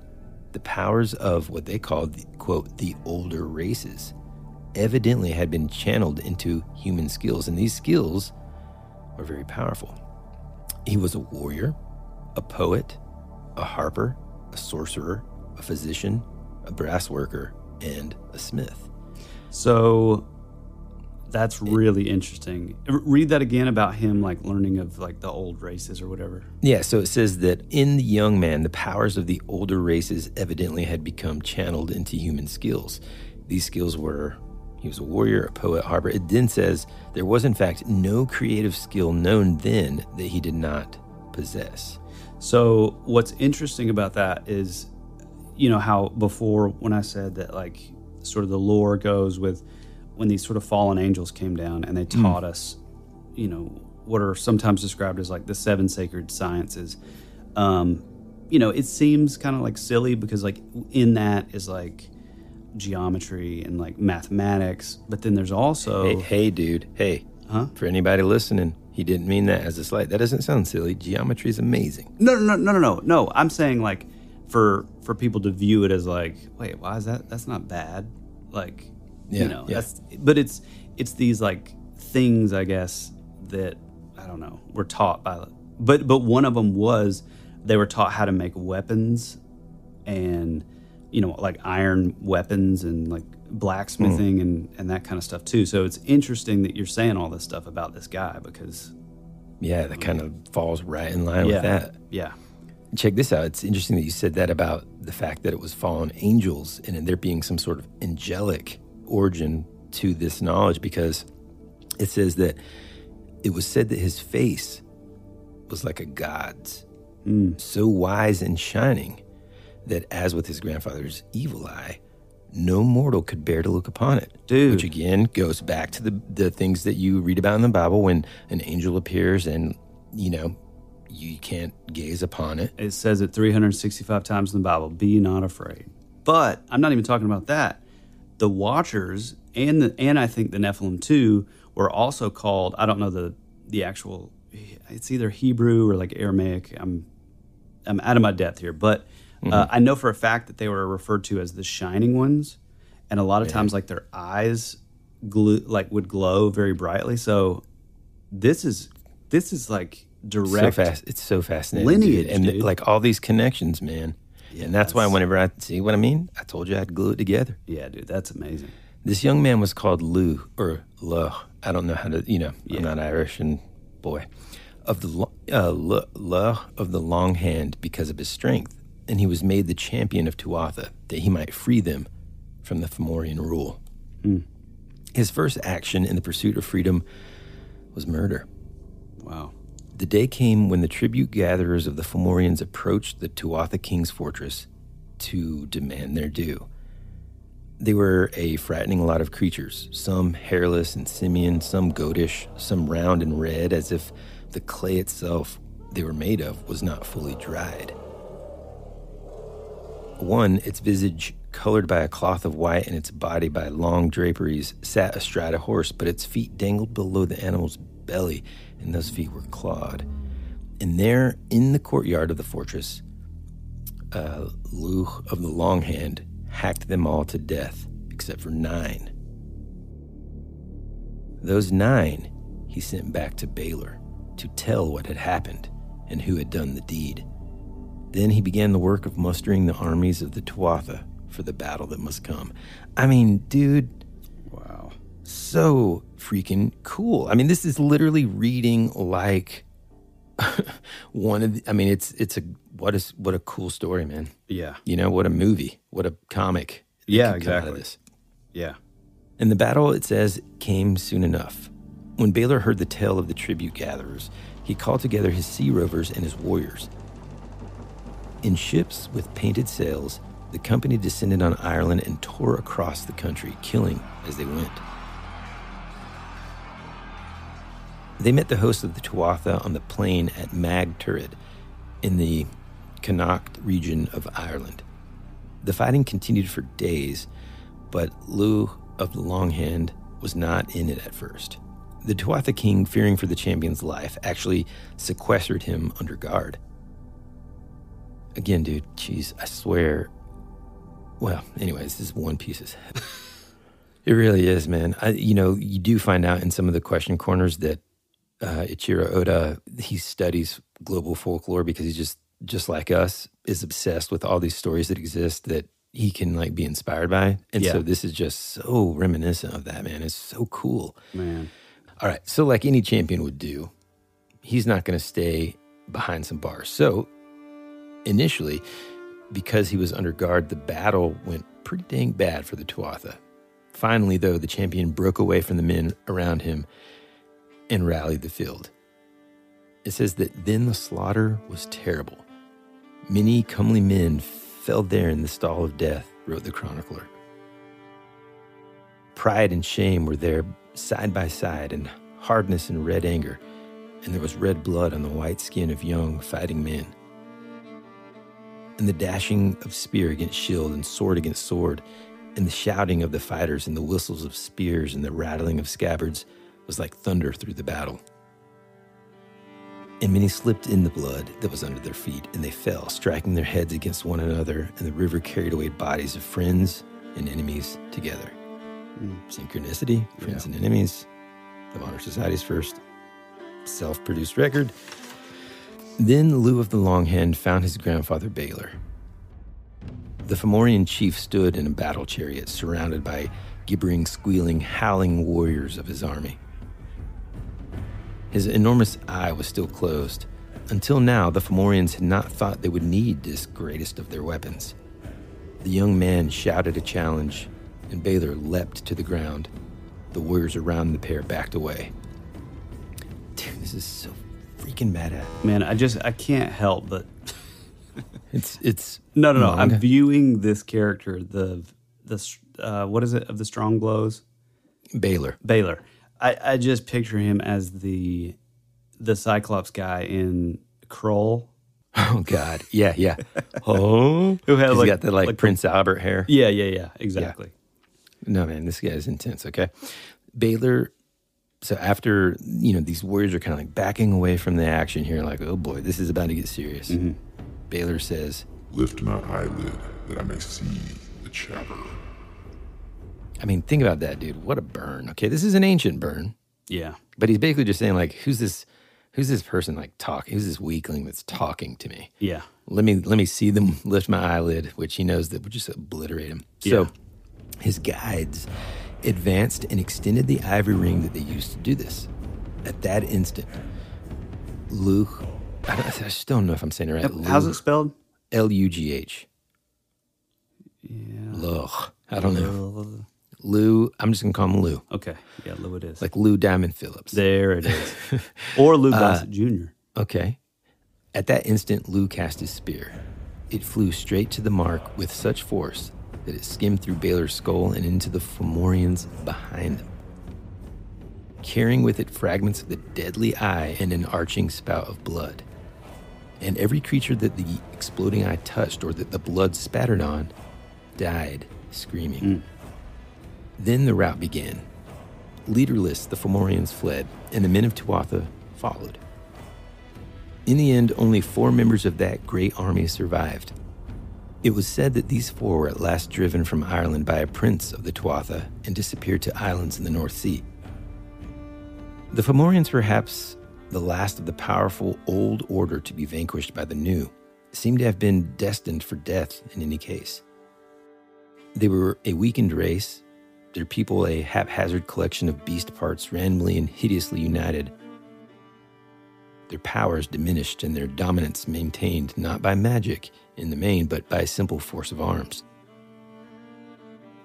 the powers of what they called the, quote the older races evidently had been channeled into human skills, and these skills were very powerful. He was a warrior, a poet, a harper, a sorcerer, a physician, a brass worker, and a smith. So that's really interesting. Read that again about him, like learning of like the old races or whatever. Yeah, so it says that in the young man, the powers of the older races evidently had become channeled into human skills. These skills were he was a warrior, a poet, harper. It then says there was, in fact, no creative skill known then that he did not possess. So what's interesting about that is, you know, how before when I said that like sort of the lore goes with when these sort of fallen angels came down and they Mm. taught us, you know, what are sometimes described as like the seven sacred sciences. Um, you know, it seems kind of like silly because like in that is like geometry and like mathematics, but then there's also Hey, hey, dude, hey. Huh? For anybody listening, he didn't mean that as a slight. That doesn't sound silly. Geometry is amazing. No, no, no, no, no, no. I'm saying like for for people to view it as like, wait, why is that? That's not bad. Like, Yeah, you know, yeah. that's. But it's it's these like things, I guess, that I don't know. Were taught by, but but one of them was they were taught how to make weapons, and you know, like iron weapons and like blacksmithing hmm. and and that kind of stuff too. So it's interesting that you're saying all this stuff about this guy because Yeah, that kind of falls right in line yeah, with that. yeah. Check this out. It's interesting that you said that about the fact that it was fallen angels and there being some sort of angelic origin to this knowledge because it says that it was said that his face was like a god's, hmm. so wise and shining that, as with his grandfather's evil eye, no mortal could bear to look upon it. Dude. Which again goes back to the, the things that you read about in the Bible when an angel appears and, you know, you can't gaze upon it. It says it 365 times in the Bible. Be not afraid. But I'm not even talking about that. The Watchers and the and I think the Nephilim too were also called. I don't know the the actual. It's either Hebrew or like Aramaic. I'm I'm out of my depth here, but uh, I know for a fact that they were referred to as the Shining Ones, and a lot of times like their eyes glue like would glow very brightly. So this is this is like direct. So fast. It's so fascinating. lineage, dude. and dude. like all these connections, man. And that's why whenever I see what I mean, I told you I'd glue it together. Yeah, dude, that's amazing. This young man was called Lou or Luh. I don't know how to, you know, I'm not Irish and boy of the uh, of the long hand because of his strength, and he was made the champion of Tuatha that he might free them from the Fomorian rule. His first action in the pursuit of freedom was murder. Wow. The day came when the tribute gatherers of the Fomorians approached the Tuatha king's fortress to demand their due. They were a frightening lot of creatures, some hairless and simian, some goatish, some round and red, as if the clay itself they were made of was not fully dried. One, its visage colored by a cloth of white and its body by long draperies, sat astride a horse, but its feet dangled below the animal's belly, and those feet were clawed. And there, in the courtyard of the fortress, uh, Luch of the Long Hand hacked them all to death, except for nine. Those nine he sent back to Baylor to tell what had happened and who had done the deed. Then he began the work of mustering the armies of the Tuatha for the battle that must come. I mean, dude. So freaking cool. I mean, this is literally reading like *laughs* one of the, I mean, it's it's a what is what a cool story, man. Yeah. You know, what a movie, what a comic. Yeah, could come out of exactly. Yeah. And the battle, it says, came soon enough. When Balor heard the tale of the tribute gatherers, he called together his sea rovers and his warriors. In ships with painted sails, the company descended on Ireland and tore across the country, killing as they went. They met the host of the Tuatha on the plain at Mag Turid in the Connacht region of Ireland. The fighting continued for days, but Lu of the Long Hand was not in it at first. The Tuatha King, fearing for the champion's life, actually sequestered him under guard. Again, dude, jeez, I swear. Well, anyways, this is one piece of *laughs* It really is, man. I, you know, you do find out in some of the question corners that uh, Eiichiro Oda he studies global folklore because he's just just like us is obsessed with all these stories that exist that he can like be inspired by, and Yeah. so this is just so reminiscent of that, man. It's so cool. Man. All right, so like any champion would do, he's not going to stay behind some bars. So initially, because he was under guard, the battle went pretty dang bad for the Tuatha. Finally, though, the champion broke away from the men around him and rallied the field. It says that then the slaughter was terrible. Many comely men fell there in the stall of death, wrote the chronicler. Pride and shame were there side by side, and hardness and red anger, and there was red blood on the white skin of young fighting men. And the dashing of spear against shield and sword against sword, and the shouting of the fighters and the whistles of spears and the rattling of scabbards was like thunder through the battle. And many slipped in the blood that was under their feet, and they fell, striking their heads against one another, and the river carried away bodies of friends and enemies together. Hmm. Synchronicity, friends and enemies, the Modern Society's first self produced record. Then Lou of the Long Hand found his grandfather Balor. The Fomorian chief stood in a battle chariot surrounded by gibbering, squealing, howling warriors of his army. His enormous eye was still closed. Until now, the Fomorians had not thought they would need this greatest of their weapons. The young man shouted a challenge, and Balor leapt to the ground. The warriors around the pair backed away. Dude, this is so freaking badass. Man, I just I can't help but *laughs* It's it's no no no. I'm viewing this character the the uh, what is it of the strong blows Balor. Balor. I, I just picture him as the the Cyclops guy in Krull. Oh God, yeah, yeah. Oh, *laughs* Who had, He's like- got the like, like the- Prince Albert hair. Yeah yeah yeah exactly. No man, this guy is intense. Okay, Balor. So after you know these warriors are kind of like backing away from the action here, like oh boy, this is about to get serious. Mm-hmm. Balor says, Lift my eyelid that I may see the chatter. I mean, think about that, dude. What a burn. Okay, this is an ancient burn, Yeah. but he's basically just saying like, who's this? Who's this person like talking? Who's this weakling that's talking to me? Yeah. Let me let me see them *laughs* lift my eyelid, which he knows that would just obliterate him. So Yeah. his guides advanced and extended the ivory ring that they used to do this. At that instant, Luke, I, don't, I just don't know if I'm saying it right. How's it spelled? L U G H. Yeah. Lugh. I don't know. Lou, I'm just gonna call him Lou. Okay. Yeah, Lou it is. Like Lou Diamond Phillips. there it is. *laughs* or Lou Uh, Gossett Jr. Okay. At that instant, Lou cast his spear. It flew straight to the mark with such force that it skimmed through Balor's skull and into the Fomorians behind them, carrying with it fragments of the deadly eye and an arching spout of blood. And every creature that the exploding eye touched or that the blood spattered on died screaming. Then the rout began. Leaderless, the Fomorians fled, and the men of Tuatha followed. In the end, only four members of that great army survived. It was said that these four were at last driven from Ireland by a prince of the Tuatha and disappeared to islands in the North Sea. The Fomorians, perhaps the last of the powerful old order to be vanquished by the new, seem to have been destined for death in any case. They were a weakened race, their people a haphazard collection of beast parts randomly and hideously united. Their powers diminished and their dominance maintained not by magic in the main, but by simple force of arms.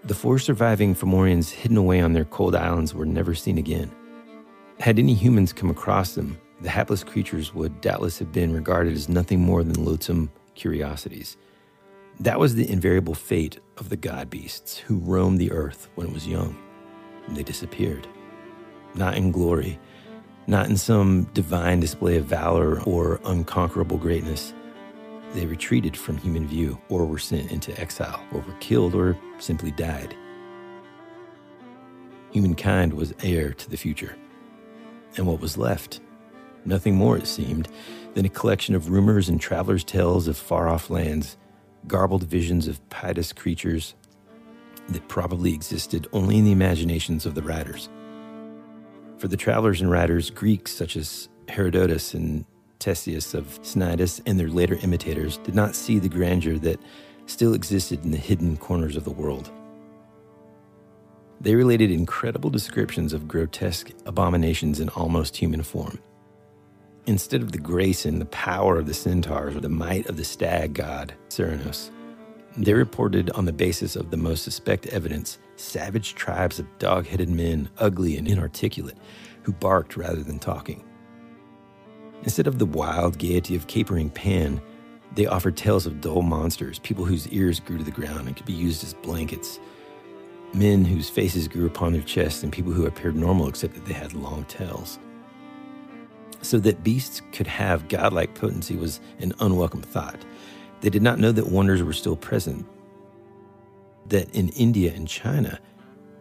The four surviving Fomorians hidden away on their cold islands were never seen again. Had any humans come across them, the hapless creatures would doubtless have been regarded as nothing more than loathsome curiosities. That was the invariable fate of the god beasts who roamed the earth when it was young. They disappeared. Not in glory, not in some divine display of valor or unconquerable greatness. they retreated from human view, or were sent into exile, or were killed, or simply died. Humankind was heir to the future. And what was left? Nothing more, it seemed, than a collection of rumors and travelers' tales of far off lands, garbled visions of pietous creatures that probably existed only in the imaginations of the writers. For the travelers and writers, Greeks such as Herodotus and Ctesias of Cnidus and their later imitators did not see the grandeur that still existed in the hidden corners of the world. They related incredible descriptions of grotesque abominations in almost human form. Instead of the grace and the power of the centaurs or the might of the stag god, Cernunnos, they reported on the basis of the most suspect evidence savage tribes of dog headed men, ugly and inarticulate, who barked rather than talking. Instead of the wild gaiety of capering Pan, they offered tales of dull monsters, people whose ears grew to the ground and could be used as blankets, men whose faces grew upon their chests, and people who appeared normal except that they had long tails. So that beasts could have godlike potency was an unwelcome thought. They did not know that wonders were still present, that in India and China,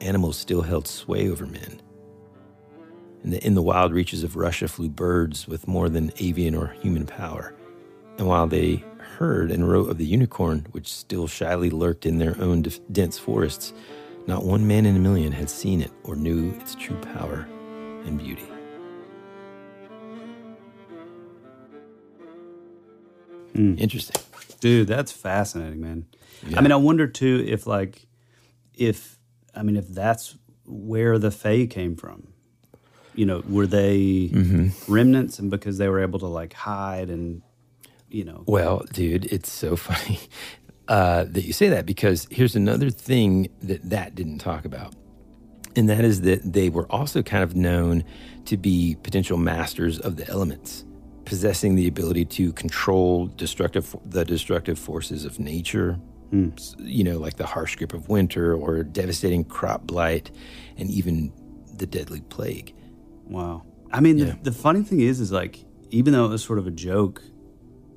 animals still held sway over men, and that in the wild reaches of Russia flew birds with more than avian or human power. And while they heard and wrote of the unicorn, which still shyly lurked in their own dense forests, not one man in a million had seen it or knew its true power and beauty. Interesting. Dude, that's fascinating, man. Yeah. I mean, I wonder too if like if I mean if that's where the Fae came from. You know, were they Mm-hmm. remnants and because they were able to like hide and you know Well, dude, it's so *laughs* funny uh, that you say that because here's another thing that that didn't talk about. And that is that they were also kind of known to be potential masters of the elements, possessing the ability to control destructive the destructive forces of nature, S- you know, like the harsh grip of winter or devastating crop blight and even the deadly plague. Wow. I mean, Yeah. the, the funny thing is, is like, even though it was sort of a joke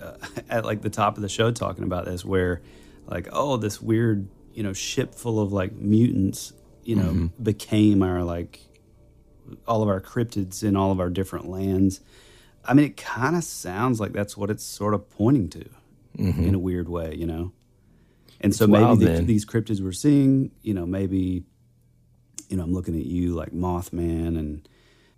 uh, *laughs* at like the top of the show talking about this, where like, oh, this weird, you know, ship full of like mutants, you know, Mhm. became our like all of our cryptids in all of our different lands. I mean, it kind of sounds like that's what it's sort of pointing to Mhm. in a weird way, you know? And It's so maybe wild, the, these cryptids we're seeing, you know, maybe, you know, I'm looking at you like Mothman and,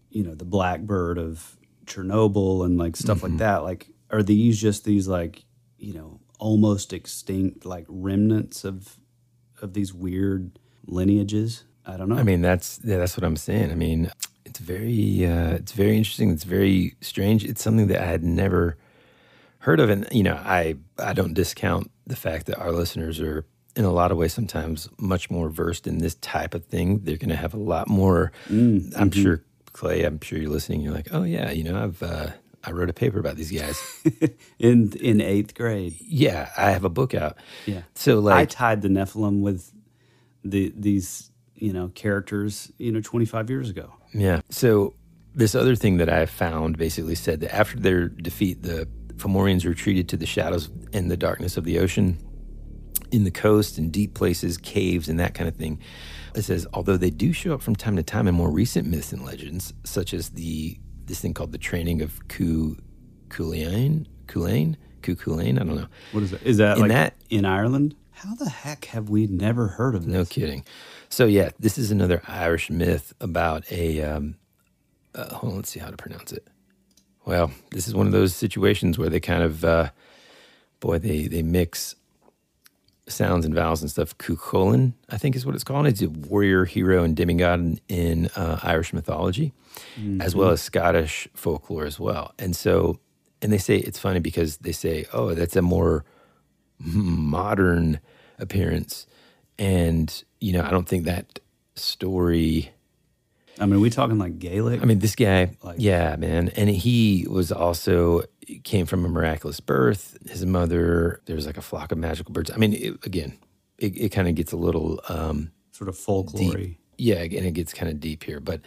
you know, the Blackbird of Chernobyl and like stuff Mm-hmm. like that. Like, are these just these like, you know, almost extinct like remnants of of these weird lineages? I don't know. I mean, that's yeah, that's what I'm saying. I mean, it's very uh, it's very interesting. It's very strange. It's something that I had never heard of, and you know, I I don't discount the fact that our listeners are in a lot of ways sometimes much more versed in this type of thing. They're going to have a lot more. Mm, I'm mhm. sure Clay. I'm sure you're listening. You're like, oh yeah, you know, I've uh, I wrote a paper about these guys. *laughs* in in eighth grade. yeah, I have a book out. Yeah. So like I tied the Nephilim with the these you know characters you know 25 years ago. Yeah. So this other thing that I found basically said that after their defeat, the Fomorians retreated to the shadows and the darkness of the ocean, in the coast and deep places, caves, and that kind of thing. It says, although they do show up from time to time in more recent myths and legends, such as the this thing called the training of Ku Kulain, Kulain, Ku Kulain. I don't know. What is that? Is that In like that- in Ireland? How the heck have we never heard of this? No kidding. So yeah, this is another Irish myth about a. Um, uh, hold on, let's see how to pronounce it. Well, this is one of those situations where they kind of, uh, boy, they they mix sounds and vowels and stuff. Cuchulainn, I think is what it's called. It's a warrior, hero, and demigod in, in uh, Irish mythology, as well Mhm. as Scottish folklore as well. And so, and they say it's funny because they say, oh, that's a more modern appearance. And, you know, I don't think that story. I mean, are we talking like Gaelic? I mean, this guy, Like- yeah, man. And he was also came from a miraculous birth. His mother, there was like a flock of magical birds. I mean, it, again, it, it kind of gets a little um, sort of folklore. yeah, and it gets kind of deep here. But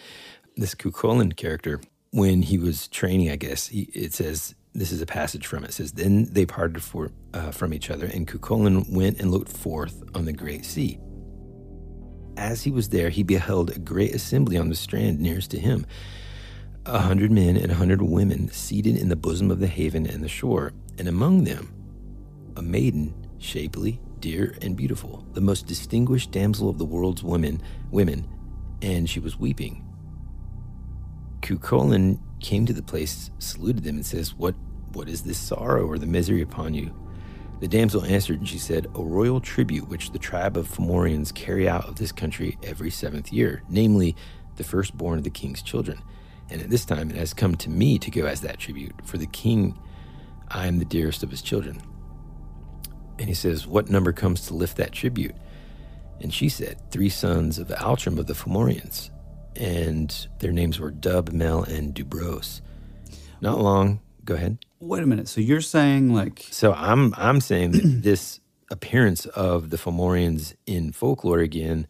this Cuchulainn character, when he was training, I guess he, it says this is a passage from it. It says, Then they parted for, uh, from each other, and Cuchulainn went and looked forth on the great sea. As he was there, he beheld a great assembly on the strand nearest to him a hundred men and a hundred women seated in the bosom of the haven and the shore, and among them a maiden, shapely, dear, and beautiful, the most distinguished damsel of the world's women, women, and she was weeping. Cuchulainn came to the place, saluted them, and says, What what is this sorrow or the misery upon you? The damsel answered, and she said, A royal tribute which the tribe of Fomorians carry out of this country every seventh year, namely the firstborn of the king's children. And at this time it has come to me to go as that tribute. For the king, I am the dearest of his children. And he says, What number comes to lift that tribute? And she said, Three sons of Altram of the Fomorians. And their names were Dub, Mel, and Dubros. Not long. Go ahead. Wait a minute. So you're saying like So I'm I'm saying that *clears throat* this appearance of the Fomorians in folklore again,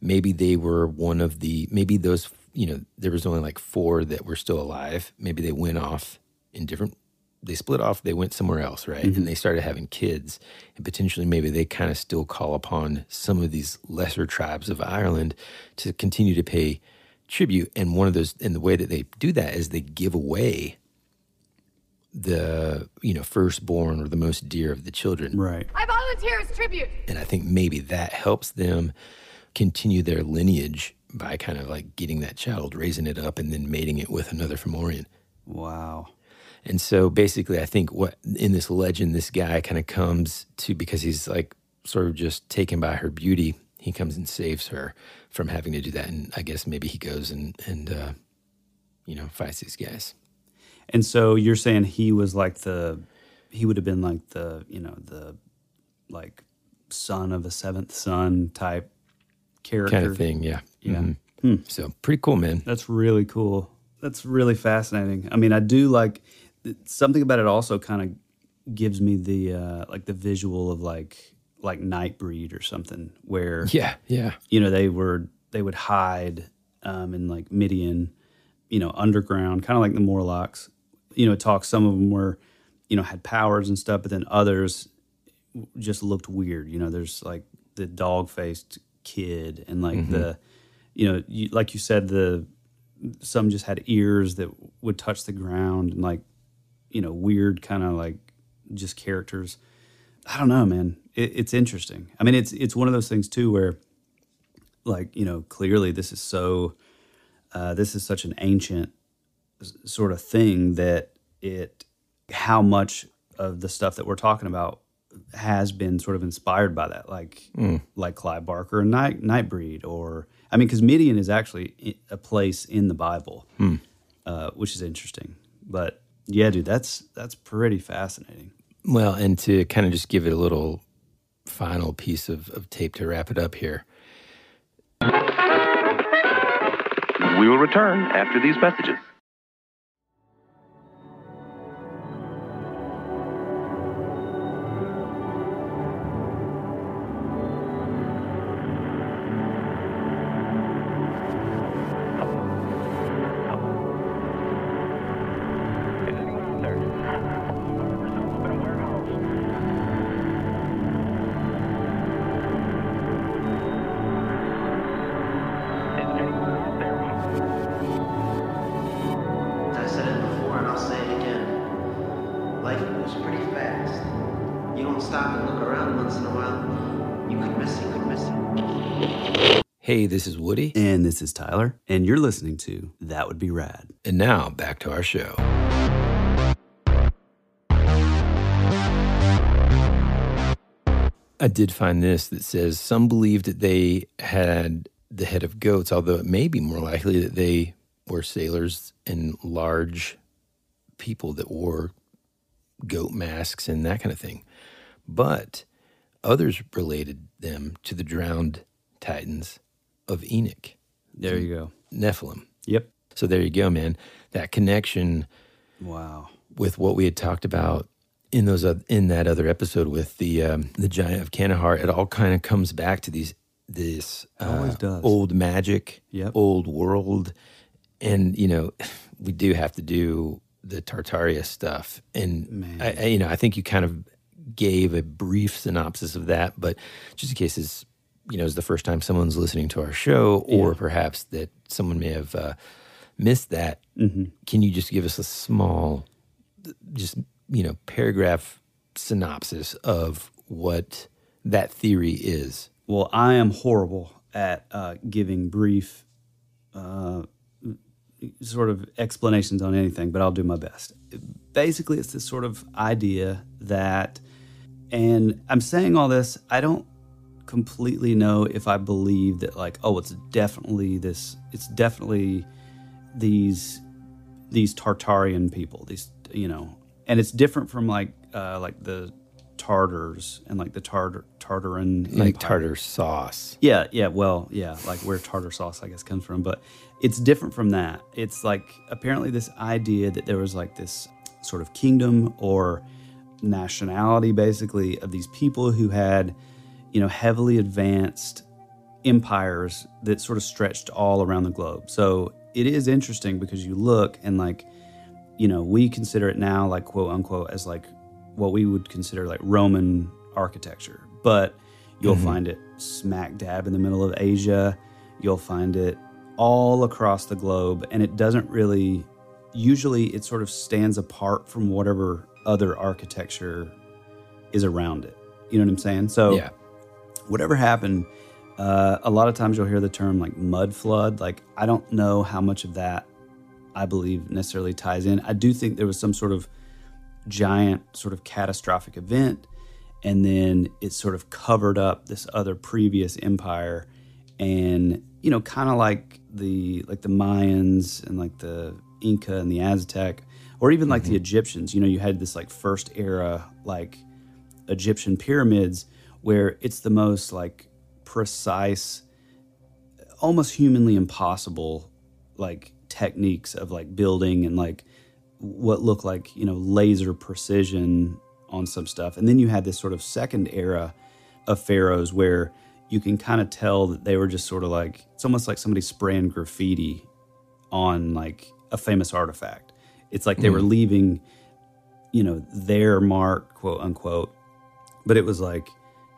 maybe they were one of the maybe those you know, there was only like four that were still alive. Maybe they went off in different they split off, they went somewhere else, right? Mhm. And they started having kids. And potentially maybe they kind of still call upon some of these lesser tribes of Ireland to continue to pay tribute. And one of those and the way that they do that is they give away the you know firstborn or the most dear of the children. Right. I volunteer as tribute. and i think maybe that helps them continue their lineage by kind of like getting that child raising it up and then mating it with another fomorian. Wow. And so basically i think what in this legend this guy kind of comes to because he's like sort of just taken by her beauty he comes and saves her from having to do that. And i guess maybe he goes and and uh you know fights these guys And so you're saying he was like the, he would have been like the, you know, the, like, son of a seventh son type character kind of thing yeah Yeah. Mhm. Hmm. so pretty cool man That's really cool. That's really fascinating. I mean, I do like something about it. Also, kind of gives me the uh, like the visual of like like Nightbreed or something, where Yeah, yeah. you know they were they would hide um, in like Midian, you know, underground, kind of like the Morlocks. You know, it talks. Some of them were, you know, had powers and stuff, but then others just looked weird. You know, there's like the dog faced kid and like Mhm. the, you know, you, like you said, the some just had ears that would touch the ground and like, you know, weird kind of like just characters. I don't know, man. It, it's interesting. I mean, it's it's one of those things too where, like, you know, clearly this is so, uh, this is such an ancient sort of thing that it, how much of the stuff that we're talking about has been sort of inspired by that, like Mm. like Clive Barker and Night Nightbreed, or I mean, because Midian is actually a place in the Bible, Hmm. uh, which is interesting. But yeah, dude, that's that's pretty fascinating. Well, and to kind of just give it a little final piece of, of tape to wrap it up here. We will return after these messages. Woody. And this is Tyler. And you're listening to That Would Be Rad. And now back to our show. I did find this that says some believed that they had the head of goats, although it may be more likely that they were sailors and large people that wore goat masks and that kind of thing. But others related them to the drowned titans of Enoch. There you go. Nephilim. Yep. So there you go, man. That connection Wow. with what we had talked about in those oth- in that other episode with the um, the giant of Kandahar, it all kind of comes back to these this uh, does. old magic, Yep. old world, and you know *laughs* we do have to do the Tartaria stuff, and I, I, you know, I think you kind of gave a brief synopsis of that, but just in case it's you know is the first time someone's listening to our show, or Yeah. perhaps that someone may have uh, missed that, Mhm. can you just give us a small, just you know, paragraph synopsis of what that theory is? Well, I am horrible at uh, giving brief, uh, sort of explanations on anything, but I'll do my best. Basically, it's this sort of idea that, and I'm saying all this, I don't completely know if I believe that, like, oh, it's definitely this, it's definitely these these Tartarian people, these you know, and it's different from like uh, like the Tartars and like the Tartar Tartaran Like Empire. tartar sauce. Yeah, yeah, well, yeah, like where tartar sauce I guess comes from, but it's different from that. It's like apparently this idea that there was like this sort of kingdom or nationality basically of these people who had, you know, heavily advanced empires that sort of stretched all around the globe. So it is interesting because you look and like, you know, we consider it now like quote unquote as like what we would consider like Roman architecture, but you'll Mhm. find it smack dab in the middle of Asia. You'll find it all across the globe, and it doesn't really. Usually, it sort of stands apart from whatever other architecture is around it. You know what I'm saying? So, Yeah. Whatever happened, uh, a lot of times you'll hear the term like mud flood. Like, I don't know how much of that I believe necessarily ties in. I do think there was some sort of giant, sort of catastrophic event, and then it sort of covered up this other previous empire, and you know, kind of like the like the Mayans and like the Inca and the Aztec, or even like the Egyptians. You know, you had this like first era like Egyptian pyramids where it's the most like precise, almost humanly impossible like techniques of like building and like what look like you know laser precision on some stuff and then you had this sort of second era of pharaohs where you can kind of tell that they were just sort of like it's almost like somebody spraying graffiti on like a famous artifact it's like they were Mm. leaving you know their mark quote unquote but it was like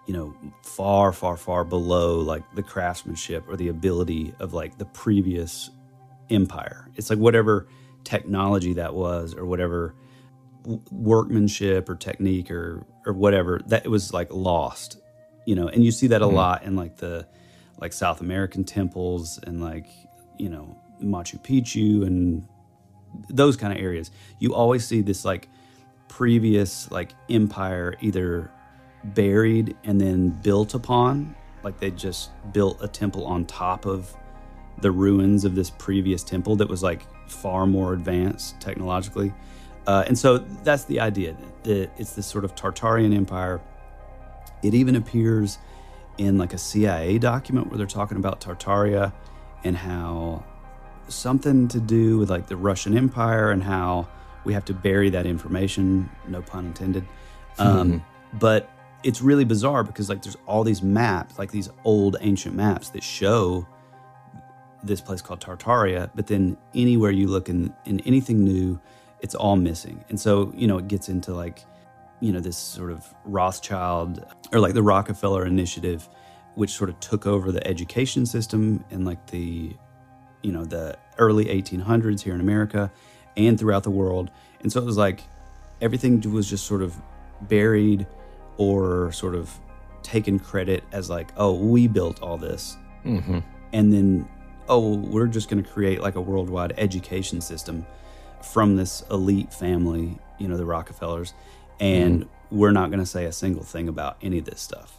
you know far far far below like the craftsmanship or the ability of like the previous empire. It's like whatever technology that was or whatever workmanship or technique or or whatever that it was like lost you know? And you see that a Mhm. lot in like the like south american temples and like you know machu picchu and those kind of areas. You always see this like previous like empire either buried and then built upon like they just built a temple on top of the ruins of this previous temple that was like far more advanced technologically. Uh, and so that's the idea that it's this sort of tartarian empire. It even appears in like a cia document where they're talking about tartaria and how something to do with like the Russian Empire and how we have to bury that information, no pun intended. Um, but it's really bizarre because like there's all these maps, like these old ancient maps that show this place called Tartaria, but then anywhere you look in, in anything new, it's all missing. And so, you know, it gets into like, you know, this sort of Rothschild or like the Rockefeller initiative, which sort of took over the education system in like the you know the early 1800s here in America and throughout the world. And so it was like everything was just sort of buried or sort of taken credit as like, oh, we built all this. Mhm. And then, oh, we're just going to create like a worldwide education system from this elite family, you know, the Rockefellers. And we're not going to say a single thing about any of this stuff.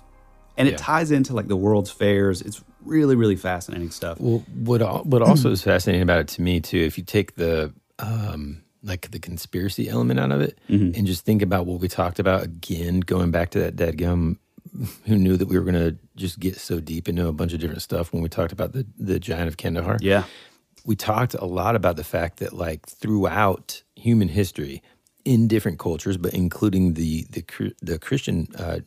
And it Yeah. ties into like the world's fairs. It's really, really fascinating stuff. Well, what what also is fascinating about it to me too, if you take the um, like the conspiracy element out of it, Mhm. and just think about what we talked about again, going back to that dead gum. Who knew that we were going to just get so deep into a bunch of different stuff when we talked about the the giant of Kandahar? Yeah. we talked a lot about the fact that like throughout human history, in different cultures, but including the the the Christian, uh,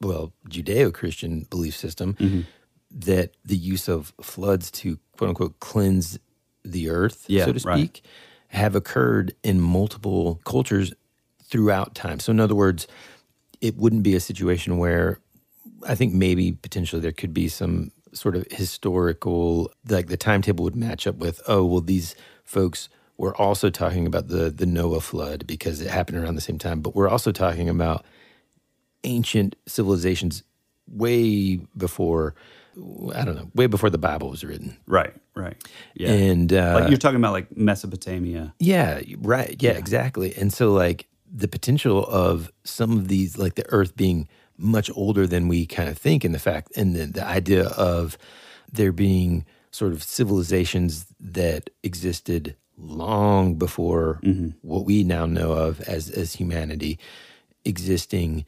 well, Judeo Christian belief system, Mm-hmm. that the use of floods to quote unquote cleanse the earth, Yeah, so to right. Have occurred in multiple cultures throughout time. So, in other words, it wouldn't be a situation where I think maybe potentially there could be some sort of historical, like the timetable would match up with, oh, well, these folks were also talking about the the Noah flood because it happened around the same time, but we're also talking about ancient civilizations way before I don't know, way before the Bible was written. Right, right. Yeah. And uh, like you're talking about like Mesopotamia. Yeah, right. Yeah, exactly. And so like the potential of some of these like the earth being much older than we kind of think and the fact and the, the idea of there being sort of civilizations that existed long before what we now know of as as humanity existing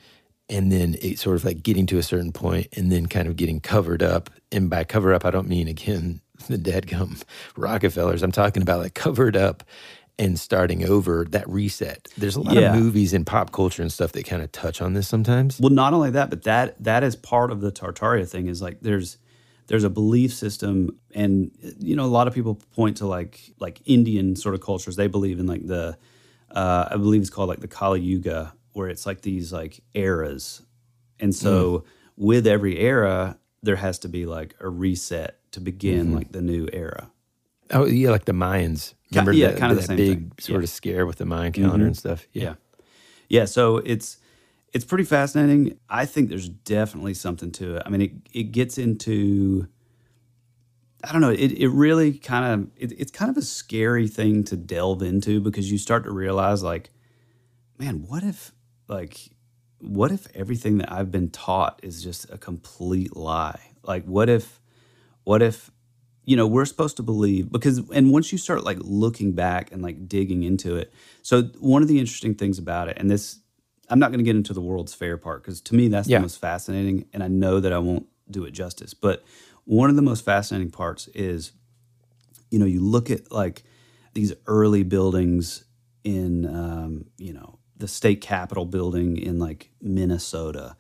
and then it sort of like getting to a certain point and then kind of getting covered up and by cover up i don't mean again *laughs* the dead dadgum rockefellers i'm talking about like covered up and starting over that reset there's a lot Yeah. of movies and pop culture and stuff that kind of touch on this sometimes Well, not only that, but that that is part of the Tartaria thing. Is like there's there's a belief system, and you know a lot of people point to like like Indian sort of cultures. They believe in like the uh, I believe it's called like the Kali Yuga, where it's like these like eras, and so with every era there has to be like a reset to begin Mhm. like the new era. oh yeah like the mayans remember yeah, that, kind of the same big thing. sort Yeah. of scare with the mayan calendar Mhm. and stuff Yeah. Yeah, so it's it's pretty fascinating. I think there's definitely something to it. I mean, it it gets into I don't know, it it really kind of it, it's kind of a scary thing to delve into because you start to realize like man, what if like what if everything that I've been taught is just a complete lie? Like what if what if you know we're supposed to believe because and once you start like looking back and like digging into it so one of the interesting things about it and this i'm not going to get into the world's fair part because to me that's Yeah. the most fascinating and i know that i won't do it justice but one of the most fascinating parts is you know you look at like these early buildings in um, you know the state capitol building in like minnesota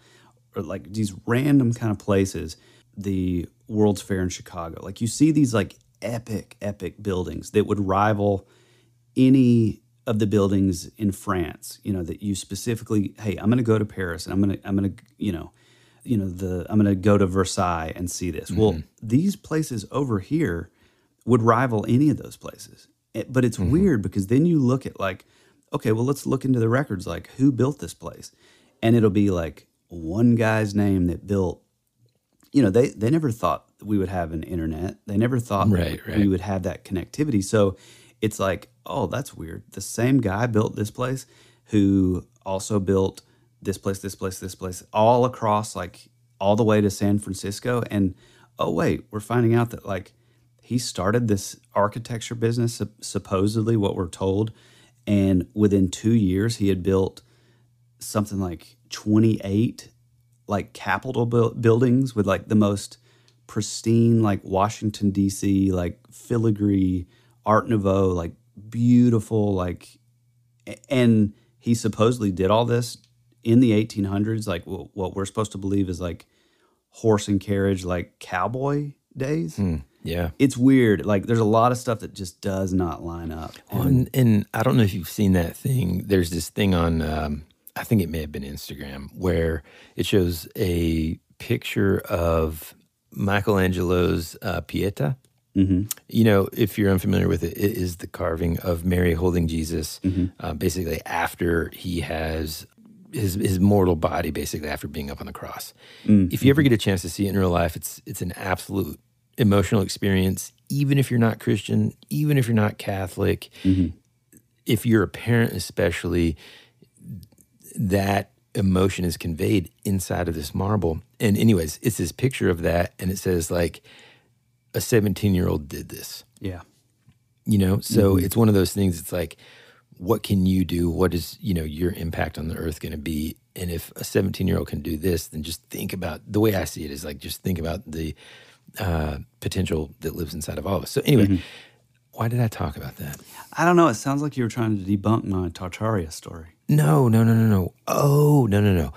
or like these random kind of places the world's fair in chicago. Like you see these like epic epic buildings that would rival any of the buildings in france you know that you specifically hey i'm going to go to paris and i'm going to i'm going to you know you know the i'm going to go to versailles and see this. Well mm-hmm. these places over here would rival any of those places. But it's mm-hmm. weird because then you look at like okay well let's look into the records like who built this place? And it'll be like one guy's name that built you know they they never thought we would have an internet. They never thought Right, we right. would have that connectivity. So it's like oh that's weird. The same guy built this place who also built this place this place this place all across like all the way to san francisco. And oh wait we're finding out that like he started this architecture business supposedly what we're told and within two years he had built something like 28 like capitol buil- buildings with like the most pristine like washington dc like filigree art nouveau like beautiful like and he supposedly did all this in the 1800s like wh- what we're supposed to believe is like horse and carriage like cowboy days. Hmm, yeah it's weird like there's a lot of stuff that just does not line up Well, and, and I don't know if you've seen that thing. There's this thing on, um, I think it may have been Instagram, where it shows a picture of Michelangelo's uh, Pieta. Mhm. You know, if you're unfamiliar with it, it is the carving of Mary holding Jesus, uh, basically after he has his his mortal body, basically after being up on the cross. Mm, If you ever get a chance to see it in real life, it's it's an absolute emotional experience. Even if you're not Christian, even if you're not Catholic, if you're a parent, especially, that emotion is conveyed inside of this marble. And, anyways, it's this picture of that, and it says, like, a 17 year old did this, yeah you know? So Mhm. it's one of those things, it's like, what can you do? What is, you know, your impact on the earth going to be? And if a 17 year old can do this, then just think about the way I see it is like, just think about the uh, potential that lives inside of all of us. So, anyway, Mhm. why did I talk about that? i don't know it sounds like you were trying to debunk my tartaria story No, no, no, no, no. Oh, no, no, no.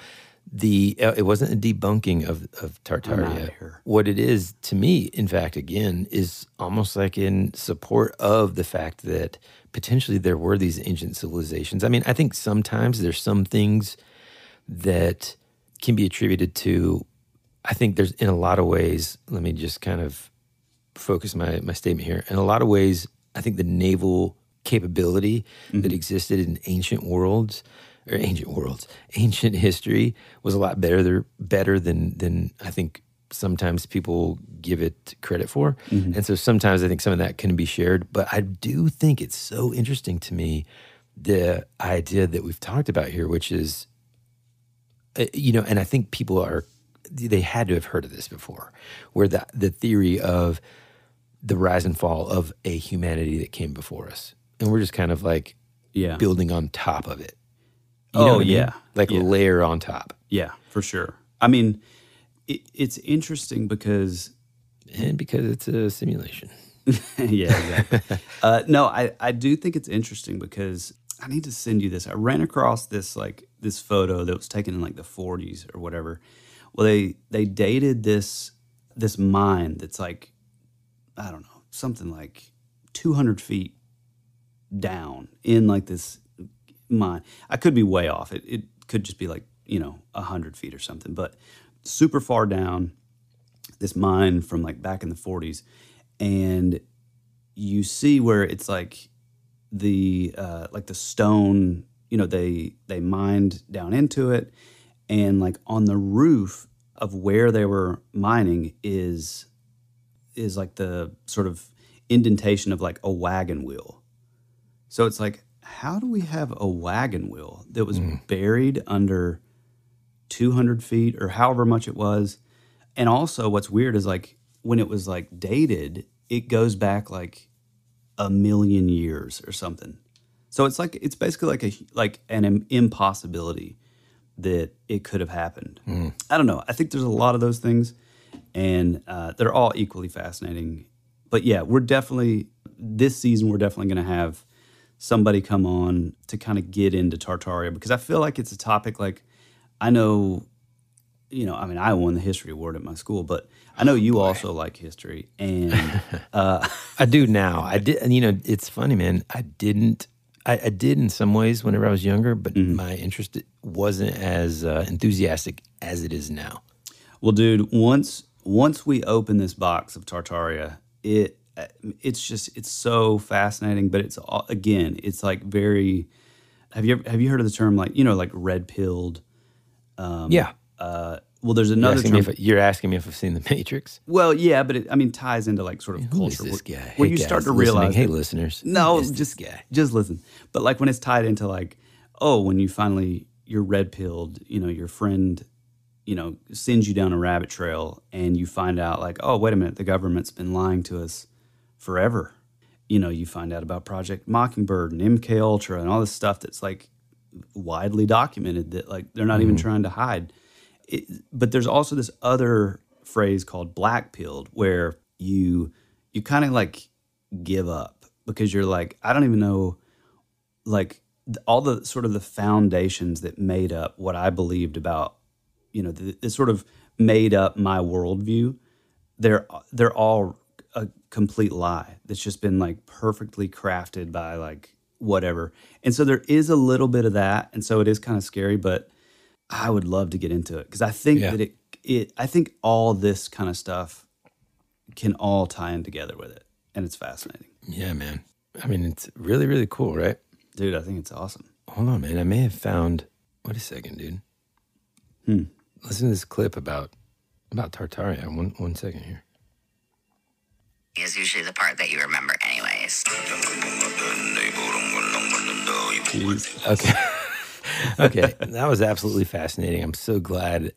the uh, it wasn't a debunking of of Tartaria. What it is to me, in fact, again, is almost like in support of the fact that potentially there were these ancient civilizations. I mean, I think sometimes there's some things that can be attributed to. I think there's in a lot of ways. Let me just kind of focus my my statement here. In a lot of ways, I think the naval capability that existed in ancient worlds or ancient worlds, *laughs* ancient history was a lot better better than than I think sometimes people give it credit for. Mhm. And so sometimes I think some of that can be shared, but I do think it's so interesting to me the idea that we've talked about here, which is uh, you know, and I think people are they had to have heard of this before, where the the theory of the rise and fall of a humanity that came before us, and we're just kind of like Yeah. building on top of it. Oh, what I mean? yeah. like Yeah. layer on top. Yeah, for sure. I mean, it, it's interesting because and because it's a simulation. *laughs* yeah, exactly. *laughs* uh, no, I I do think it's interesting because I need to send you this. I ran across this like this photo that was taken in like the 40s or whatever. Well, they they dated this this mine that's like I don't know something like 200 feet down in like this mine. I could be way off. It it could just be like you know 100 feet or something, but super far down this mine from like back in the 40s and you see where it's like the uh, like the stone you know they they mined down into it and like on the roof of where they were mining is is like the sort of indentation of like a wagon wheel. So it's like how do we have a wagon wheel that was mm. buried under 200 feet or however much it was? And also what's weird is like when it was like dated it goes back like a million years or something. So it's like it's basically like a like an impossibility that it could have happened i don't know i think there's a lot of those things and uh, they're all equally fascinating but yeah we're definitely this season we're definitely going to have somebody come on to kind of get into tartaria because i feel like it's a topic like i know you know, I mean, I won the history award at my school, but I know you also like history, and uh, *laughs* I do now. I did, you know, it's funny, man. I didn't. I, I did in some ways whenever I was younger, but Mm-hmm. my interest wasn't as uh, enthusiastic as it is now. well, dude, once once we open this box of Tartaria, it it's just it's so fascinating, but it's all, again, it's like very. Have you ever, have you heard of the term like you know like red pilled? Um, Yeah. Uh, well, there's You're another asking, term. me if, you're asking me if I've seen The Matrix. Well, yeah, but it, I mean, ties into like sort of Who is culture. this guy? Where Hey, you guys start to realize, Hey, that- listeners. no, just just just listen. But like when it's tied into like, oh, when you finally you're red pilled, you know, your friend, you know, sends you down a rabbit trail, and you find out like, oh, wait a minute, the government's been lying to us forever. You know, you find out about Project Mockingbird and MK Ultra and all this stuff that's like widely documented that like they're not even Mhm. trying to hide. It, but there's also this other phrase called black pilled where you you kind of like give up because you're like I don't even know like all the sort of the foundations that made up what I believed about you know that sort of made up my worldview they're they're all a complete lie that's just been like perfectly crafted by like whatever. And so there is a little bit of that and so it is kind of scary but I would love to get into it because I think Yeah. that it it I think all this kind of stuff can all tie in together with it and it's fascinating Yeah, man. I mean, it's really, really cool, right? dude I think it's awesome Hold on, man. I may have found. Wait a second, dude. Hmm. Listen to this clip about about Tartaria. One one second here. is usually the part that you remember anyways. Okay. *laughs* okay. *laughs* That was absolutely fascinating. I'm so glad.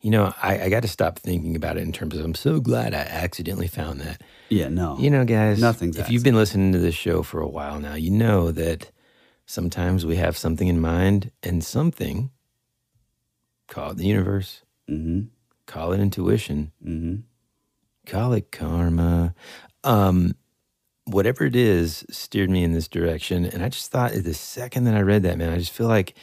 You know, I, I got to stop thinking about it in terms of I'm so glad I accidentally found that. yeah no You know, guys, Nothing's if you've been listening to this show for a while now, you know that sometimes we have something in mind and something, call it the universe, mm-hmm. call it intuition, Mm-hmm. call it karma. Um, whatever it is steered me in this direction. And I just thought the second that I read that, man, I just feel like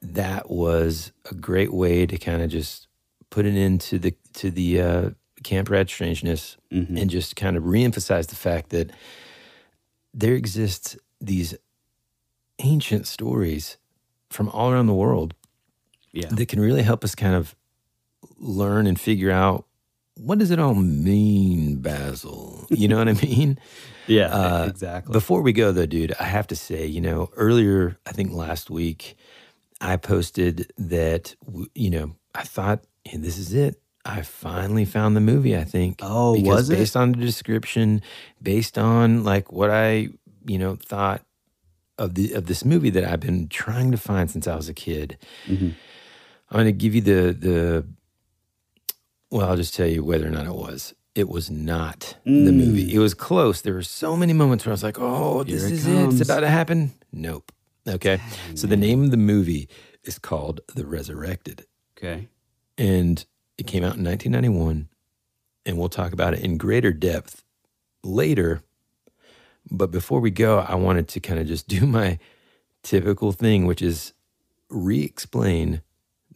that was a great way to kind of just put it into the to the uh, camp rat strangeness Mm-hmm. and just kind of reemphasize the fact that there exists these ancient stories from all around the world Yeah. that can really help us kind of learn and figure out what does it all mean, Basil? You know what I mean? *laughs* Yeah, Uh, exactly. Before we go, though, dude, I have to say, you know, earlier, I think last week, I posted that, you know, I thought, hey, this is it. I finally found the movie, I think. Oh, was it? based on the description, based on like what I, you know, thought of the of this movie that I've been trying to find since I was a kid. Mm-hmm. I'm going to give you the the. Well, I'll just tell you whether or not it was. It was not the Mm. movie. It was close. There were so many moments where I was like, "Oh, this it is it. It's about to happen." Nope. Okay. so the name of the movie is called The Resurrected, Okay. and it came out in 1991. And we'll talk about it in greater depth later. But before we go, I wanted to kind of just do my typical thing, which is re explain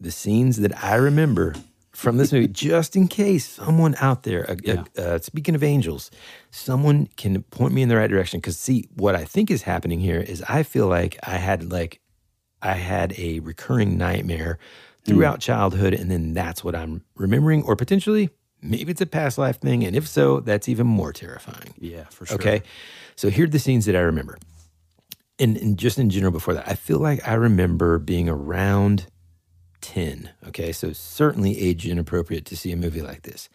the scenes that I remember from this movie, just in case someone out there, uh, uh, uh, speaking of angels, someone can point me in the right direction. Because, see, what I think is happening here is I feel like I had like, I had a recurring nightmare throughout childhood, and then that's what I'm remembering, or potentially maybe it's a past life thing, and if so, that's even more terrifying. Yeah, for sure. Okay. So here are the scenes that I remember. And, and just in general before that, I feel like I remember being around 10. Okay. So certainly age inappropriate to see a movie like this.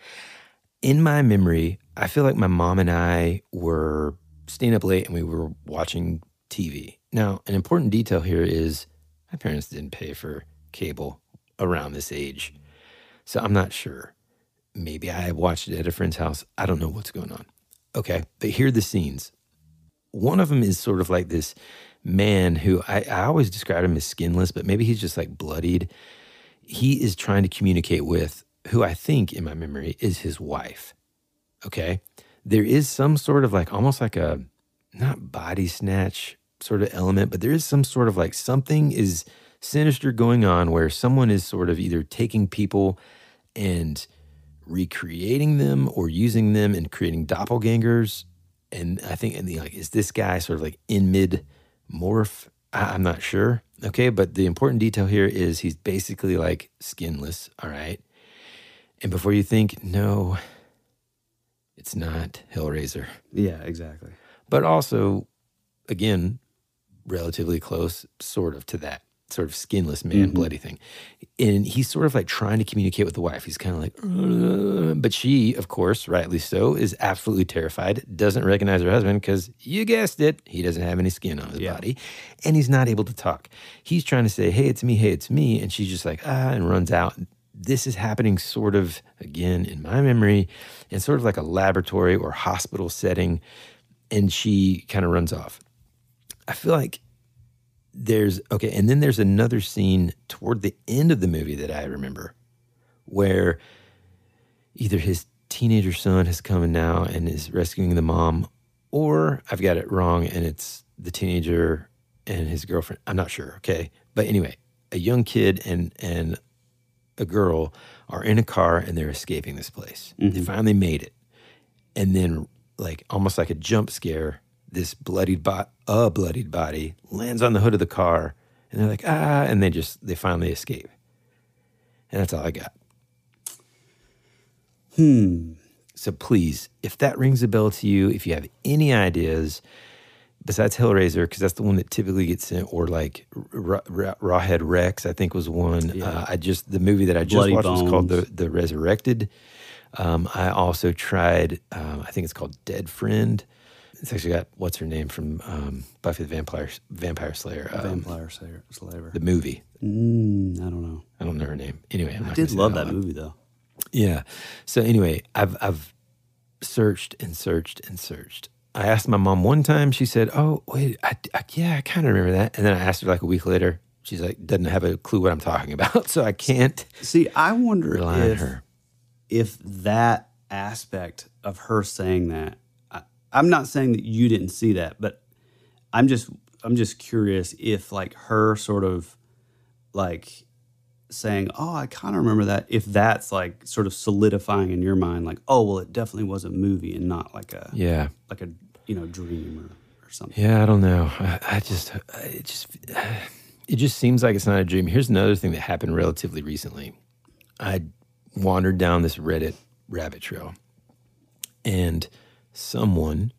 In my memory, I feel like my mom and I were staying up late and we were watching TV. Now, an important detail here is my parents didn't pay for cable around this age. So I'm not sure. Maybe I watched it at a friend's house. I don't know what's going on. Okay. But here are the scenes. One of them is sort of like this man who I, I always describe him as skinless, but maybe he's just like bloodied. He is trying to communicate with who I think in my memory is his wife. Okay. There is some sort of like almost like a not body snatch sort of element, but there is some sort of like something is sinister going on where someone is sort of either taking people and recreating them or using them and creating doppelgangers. And I think, and the, like, is this guy sort of like in mid morph? I, I'm not sure. Okay. But the important detail here is he's basically like skinless. All right. And before you think, no, it's not Hellraiser. Yeah, exactly. But also, again, relatively close, sort of to that sort of skinless man, Mhm. bloody thing. And he's sort of like trying to communicate with the wife. He's kind of like, "Uh," but she, of course, rightly so, is absolutely terrified, doesn't recognize her husband because you guessed it, he doesn't have any skin on his body and he's not able to talk. He's trying to say, hey, it's me, hey, it's me. And she's just like, ah, and runs out. This is happening sort of, again, in my memory, in sort of like a laboratory or hospital setting. And she kind of runs off. I feel like there's okay, and then there's another scene toward the end of the movie that I remember where either his teenager son has come in now and is rescuing the mom, or I've got it wrong and it's the teenager and his girlfriend. I'm not sure. Okay. But anyway, a young kid and and a girl are in a car and they're escaping this place. They mm-hmm. finally made it. And then like almost like a jump scare, this bloodied bot a bloodied body lands on the hood of the car and they're like, ah, and they just they finally escape. And that's all I got. Hmm. So please, if that rings a bell to you, if you have any ideas besides Hellraiser, because that's the one that typically gets sent, or like Ra- Ra- Rawhead Rex, I think was one. Uh, I just the movie that I just Bloody watched was called the the Resurrected. Um, I also tried. Um, I think it's called Dead Friend. It's actually got what's her name from um, Buffy the Vampire Vampire Slayer. Um, Vampire Slayer. Slayer. the movie. Mm, I don't know. I don't know her name. Anyway, I'm I did love out that movie though. Yeah. So anyway, I've I've searched and searched and searched. I asked my mom one time. She said, "Oh, wait, I, I, yeah, I kind of remember that." And then I asked her like a week later. She's like, doesn't have a clue what I'm talking about, *laughs* so I can't See, I wonder if if that aspect of her saying that. I'm not saying that you didn't see that, but I'm just I'm just curious if like her sort of like saying, "Oh, I kind of remember that." If that's like sort of solidifying in your mind, like, "Oh, well, it definitely was a movie and not like a Yeah. like a you know dream or, or something." Yeah, I don't know. I, I just, it just, it just seems like it's not a dream. Here's another thing that happened relatively recently. I wandered down this Reddit rabbit trail, and someone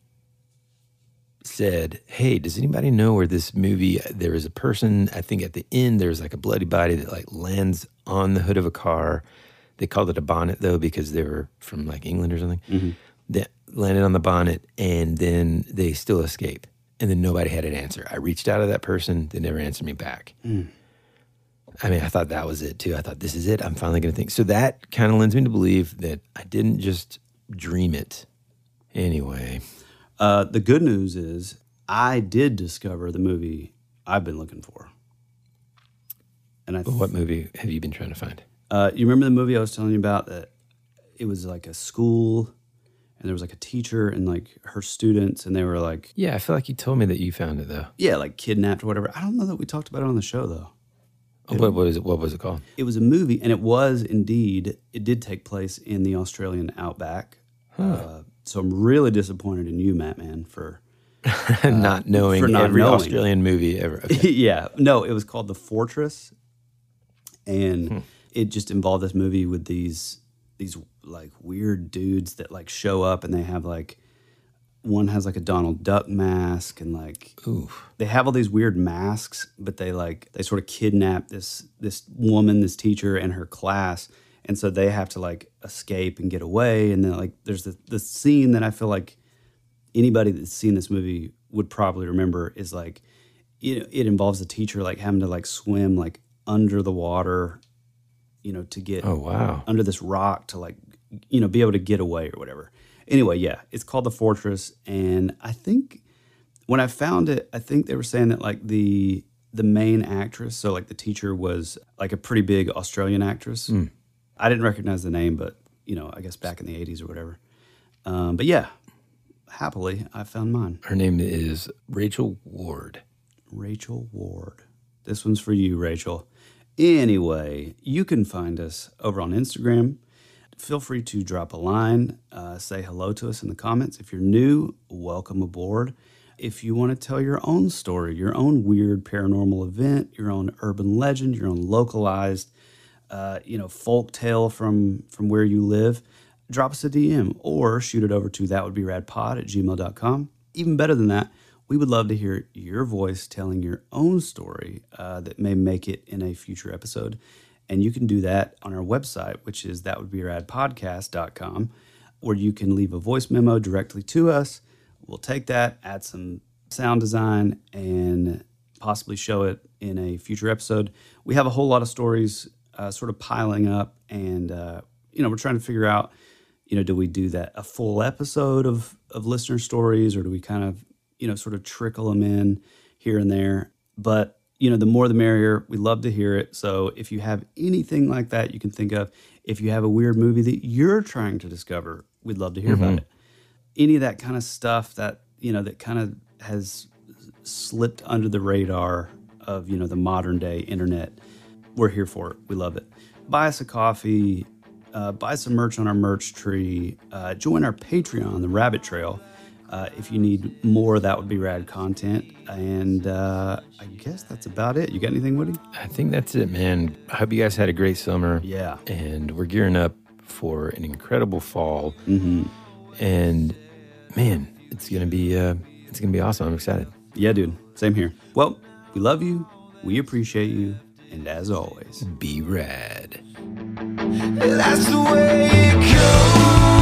said, "Hey, does anybody know where this movie? There is a person. I think at the end there's like a bloody body that like lands on the hood of a car. They called it a bonnet though because they were from like England or something. Mhm. That landed on the bonnet, and then they still escape. And then nobody had an answer. I reached out to that person. They never answered me back. Mm. I mean, I thought that was it too. I thought this is it. I'm finally going to think. So that kind of lends me to believe that I didn't just dream it. Anyway, Uh, the good news is I did discover the movie I've been looking for. And I what movie have you been trying to find? Uh, you remember the movie I was telling you about that it was like a school and there was like a teacher and like her students and they were like Yeah, I feel like you told me that you found it though. yeah, like kidnapped or whatever. I don't know that we talked about it on the show though. Oh, what, what was it? What was it called? It was a movie and it was indeed it did take place in the Australian outback. Uh, so I'm really disappointed in you, Matt, man, for *laughs* not knowing for not every knowing. Australian movie ever. *laughs* Okay. yeah. No, it was called The Fortress. And Hmm. it just involved this movie with these these like weird dudes that like show up and they have like one has like a Donald Duck mask and like they have all these weird masks, but they like they sort of kidnap this this woman, this teacher and her class. And so they have to like escape and get away. And then like there's the, the scene that I feel like anybody that's seen this movie would probably remember is like you know, it involves a teacher like having to like swim like under the water, you know, to get Oh, wow. under this rock to like you know be able to get away or whatever. Anyway, yeah, it's called the Fortress, and I think when I found it, I think they were saying that like the the main actress, so like the teacher was like a pretty big Australian actress. Mm. I didn't recognize the name, but you know, I guess back in the '80s or whatever. Um, but yeah, happily, I found mine. Her name is Rachel Ward. Rachel Ward. This one's for you, Rachel. Anyway, you can find us over on Instagram. Feel free to drop a line, uh, say hello to us in the comments. If you're new, welcome aboard. If you want to tell your own story, your own weird paranormal event, your own urban legend, your own localized, uh, you know, folk tale from from where you live, drop us a DM or shoot it over to that would be radpod at gmail.com. Even better than that, we would love to hear your voice telling your own story uh, that may make it in a future episode. And you can do that on our website, which is that would be radpodcast.com, or you can leave a voice memo directly to us. We'll take that, add some sound design, and possibly show it in a future episode. We have a whole lot of stories uh, sort of piling up, and uh, you know we're trying to figure out, you know, do we do that a full episode of of listener stories, or do we kind of you know sort of trickle them in here and there? But you know, the more the merrier. We love to hear it. So if you have anything like that you can think of, if you have a weird movie that you're trying to discover, we'd love to hear about Mhm. it any of that kind of stuff that you know that kind of has slipped under the radar of you know the modern day internet we're here for it we love it buy us a coffee uh, buy some merch on our merch tree uh, join our patreon the rabbit trail uh, if you need more that would be rad content and uh, i guess that's about it you got anything woody I think that's it, man. I hope you guys had a great summer. Yeah. And we're gearing up for an incredible fall. Mm-hmm. And man, it's gonna be uh, it's gonna be awesome. I'm excited. yeah dude same here well we love you we appreciate you and as always Be rad. That's the way it goes.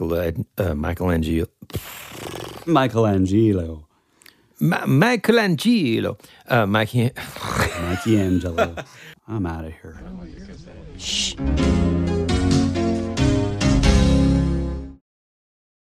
Michael uh, Michelangelo. Michelangelo. Ma- Michelangelo. Uh, Mike. Michelangelo. *laughs*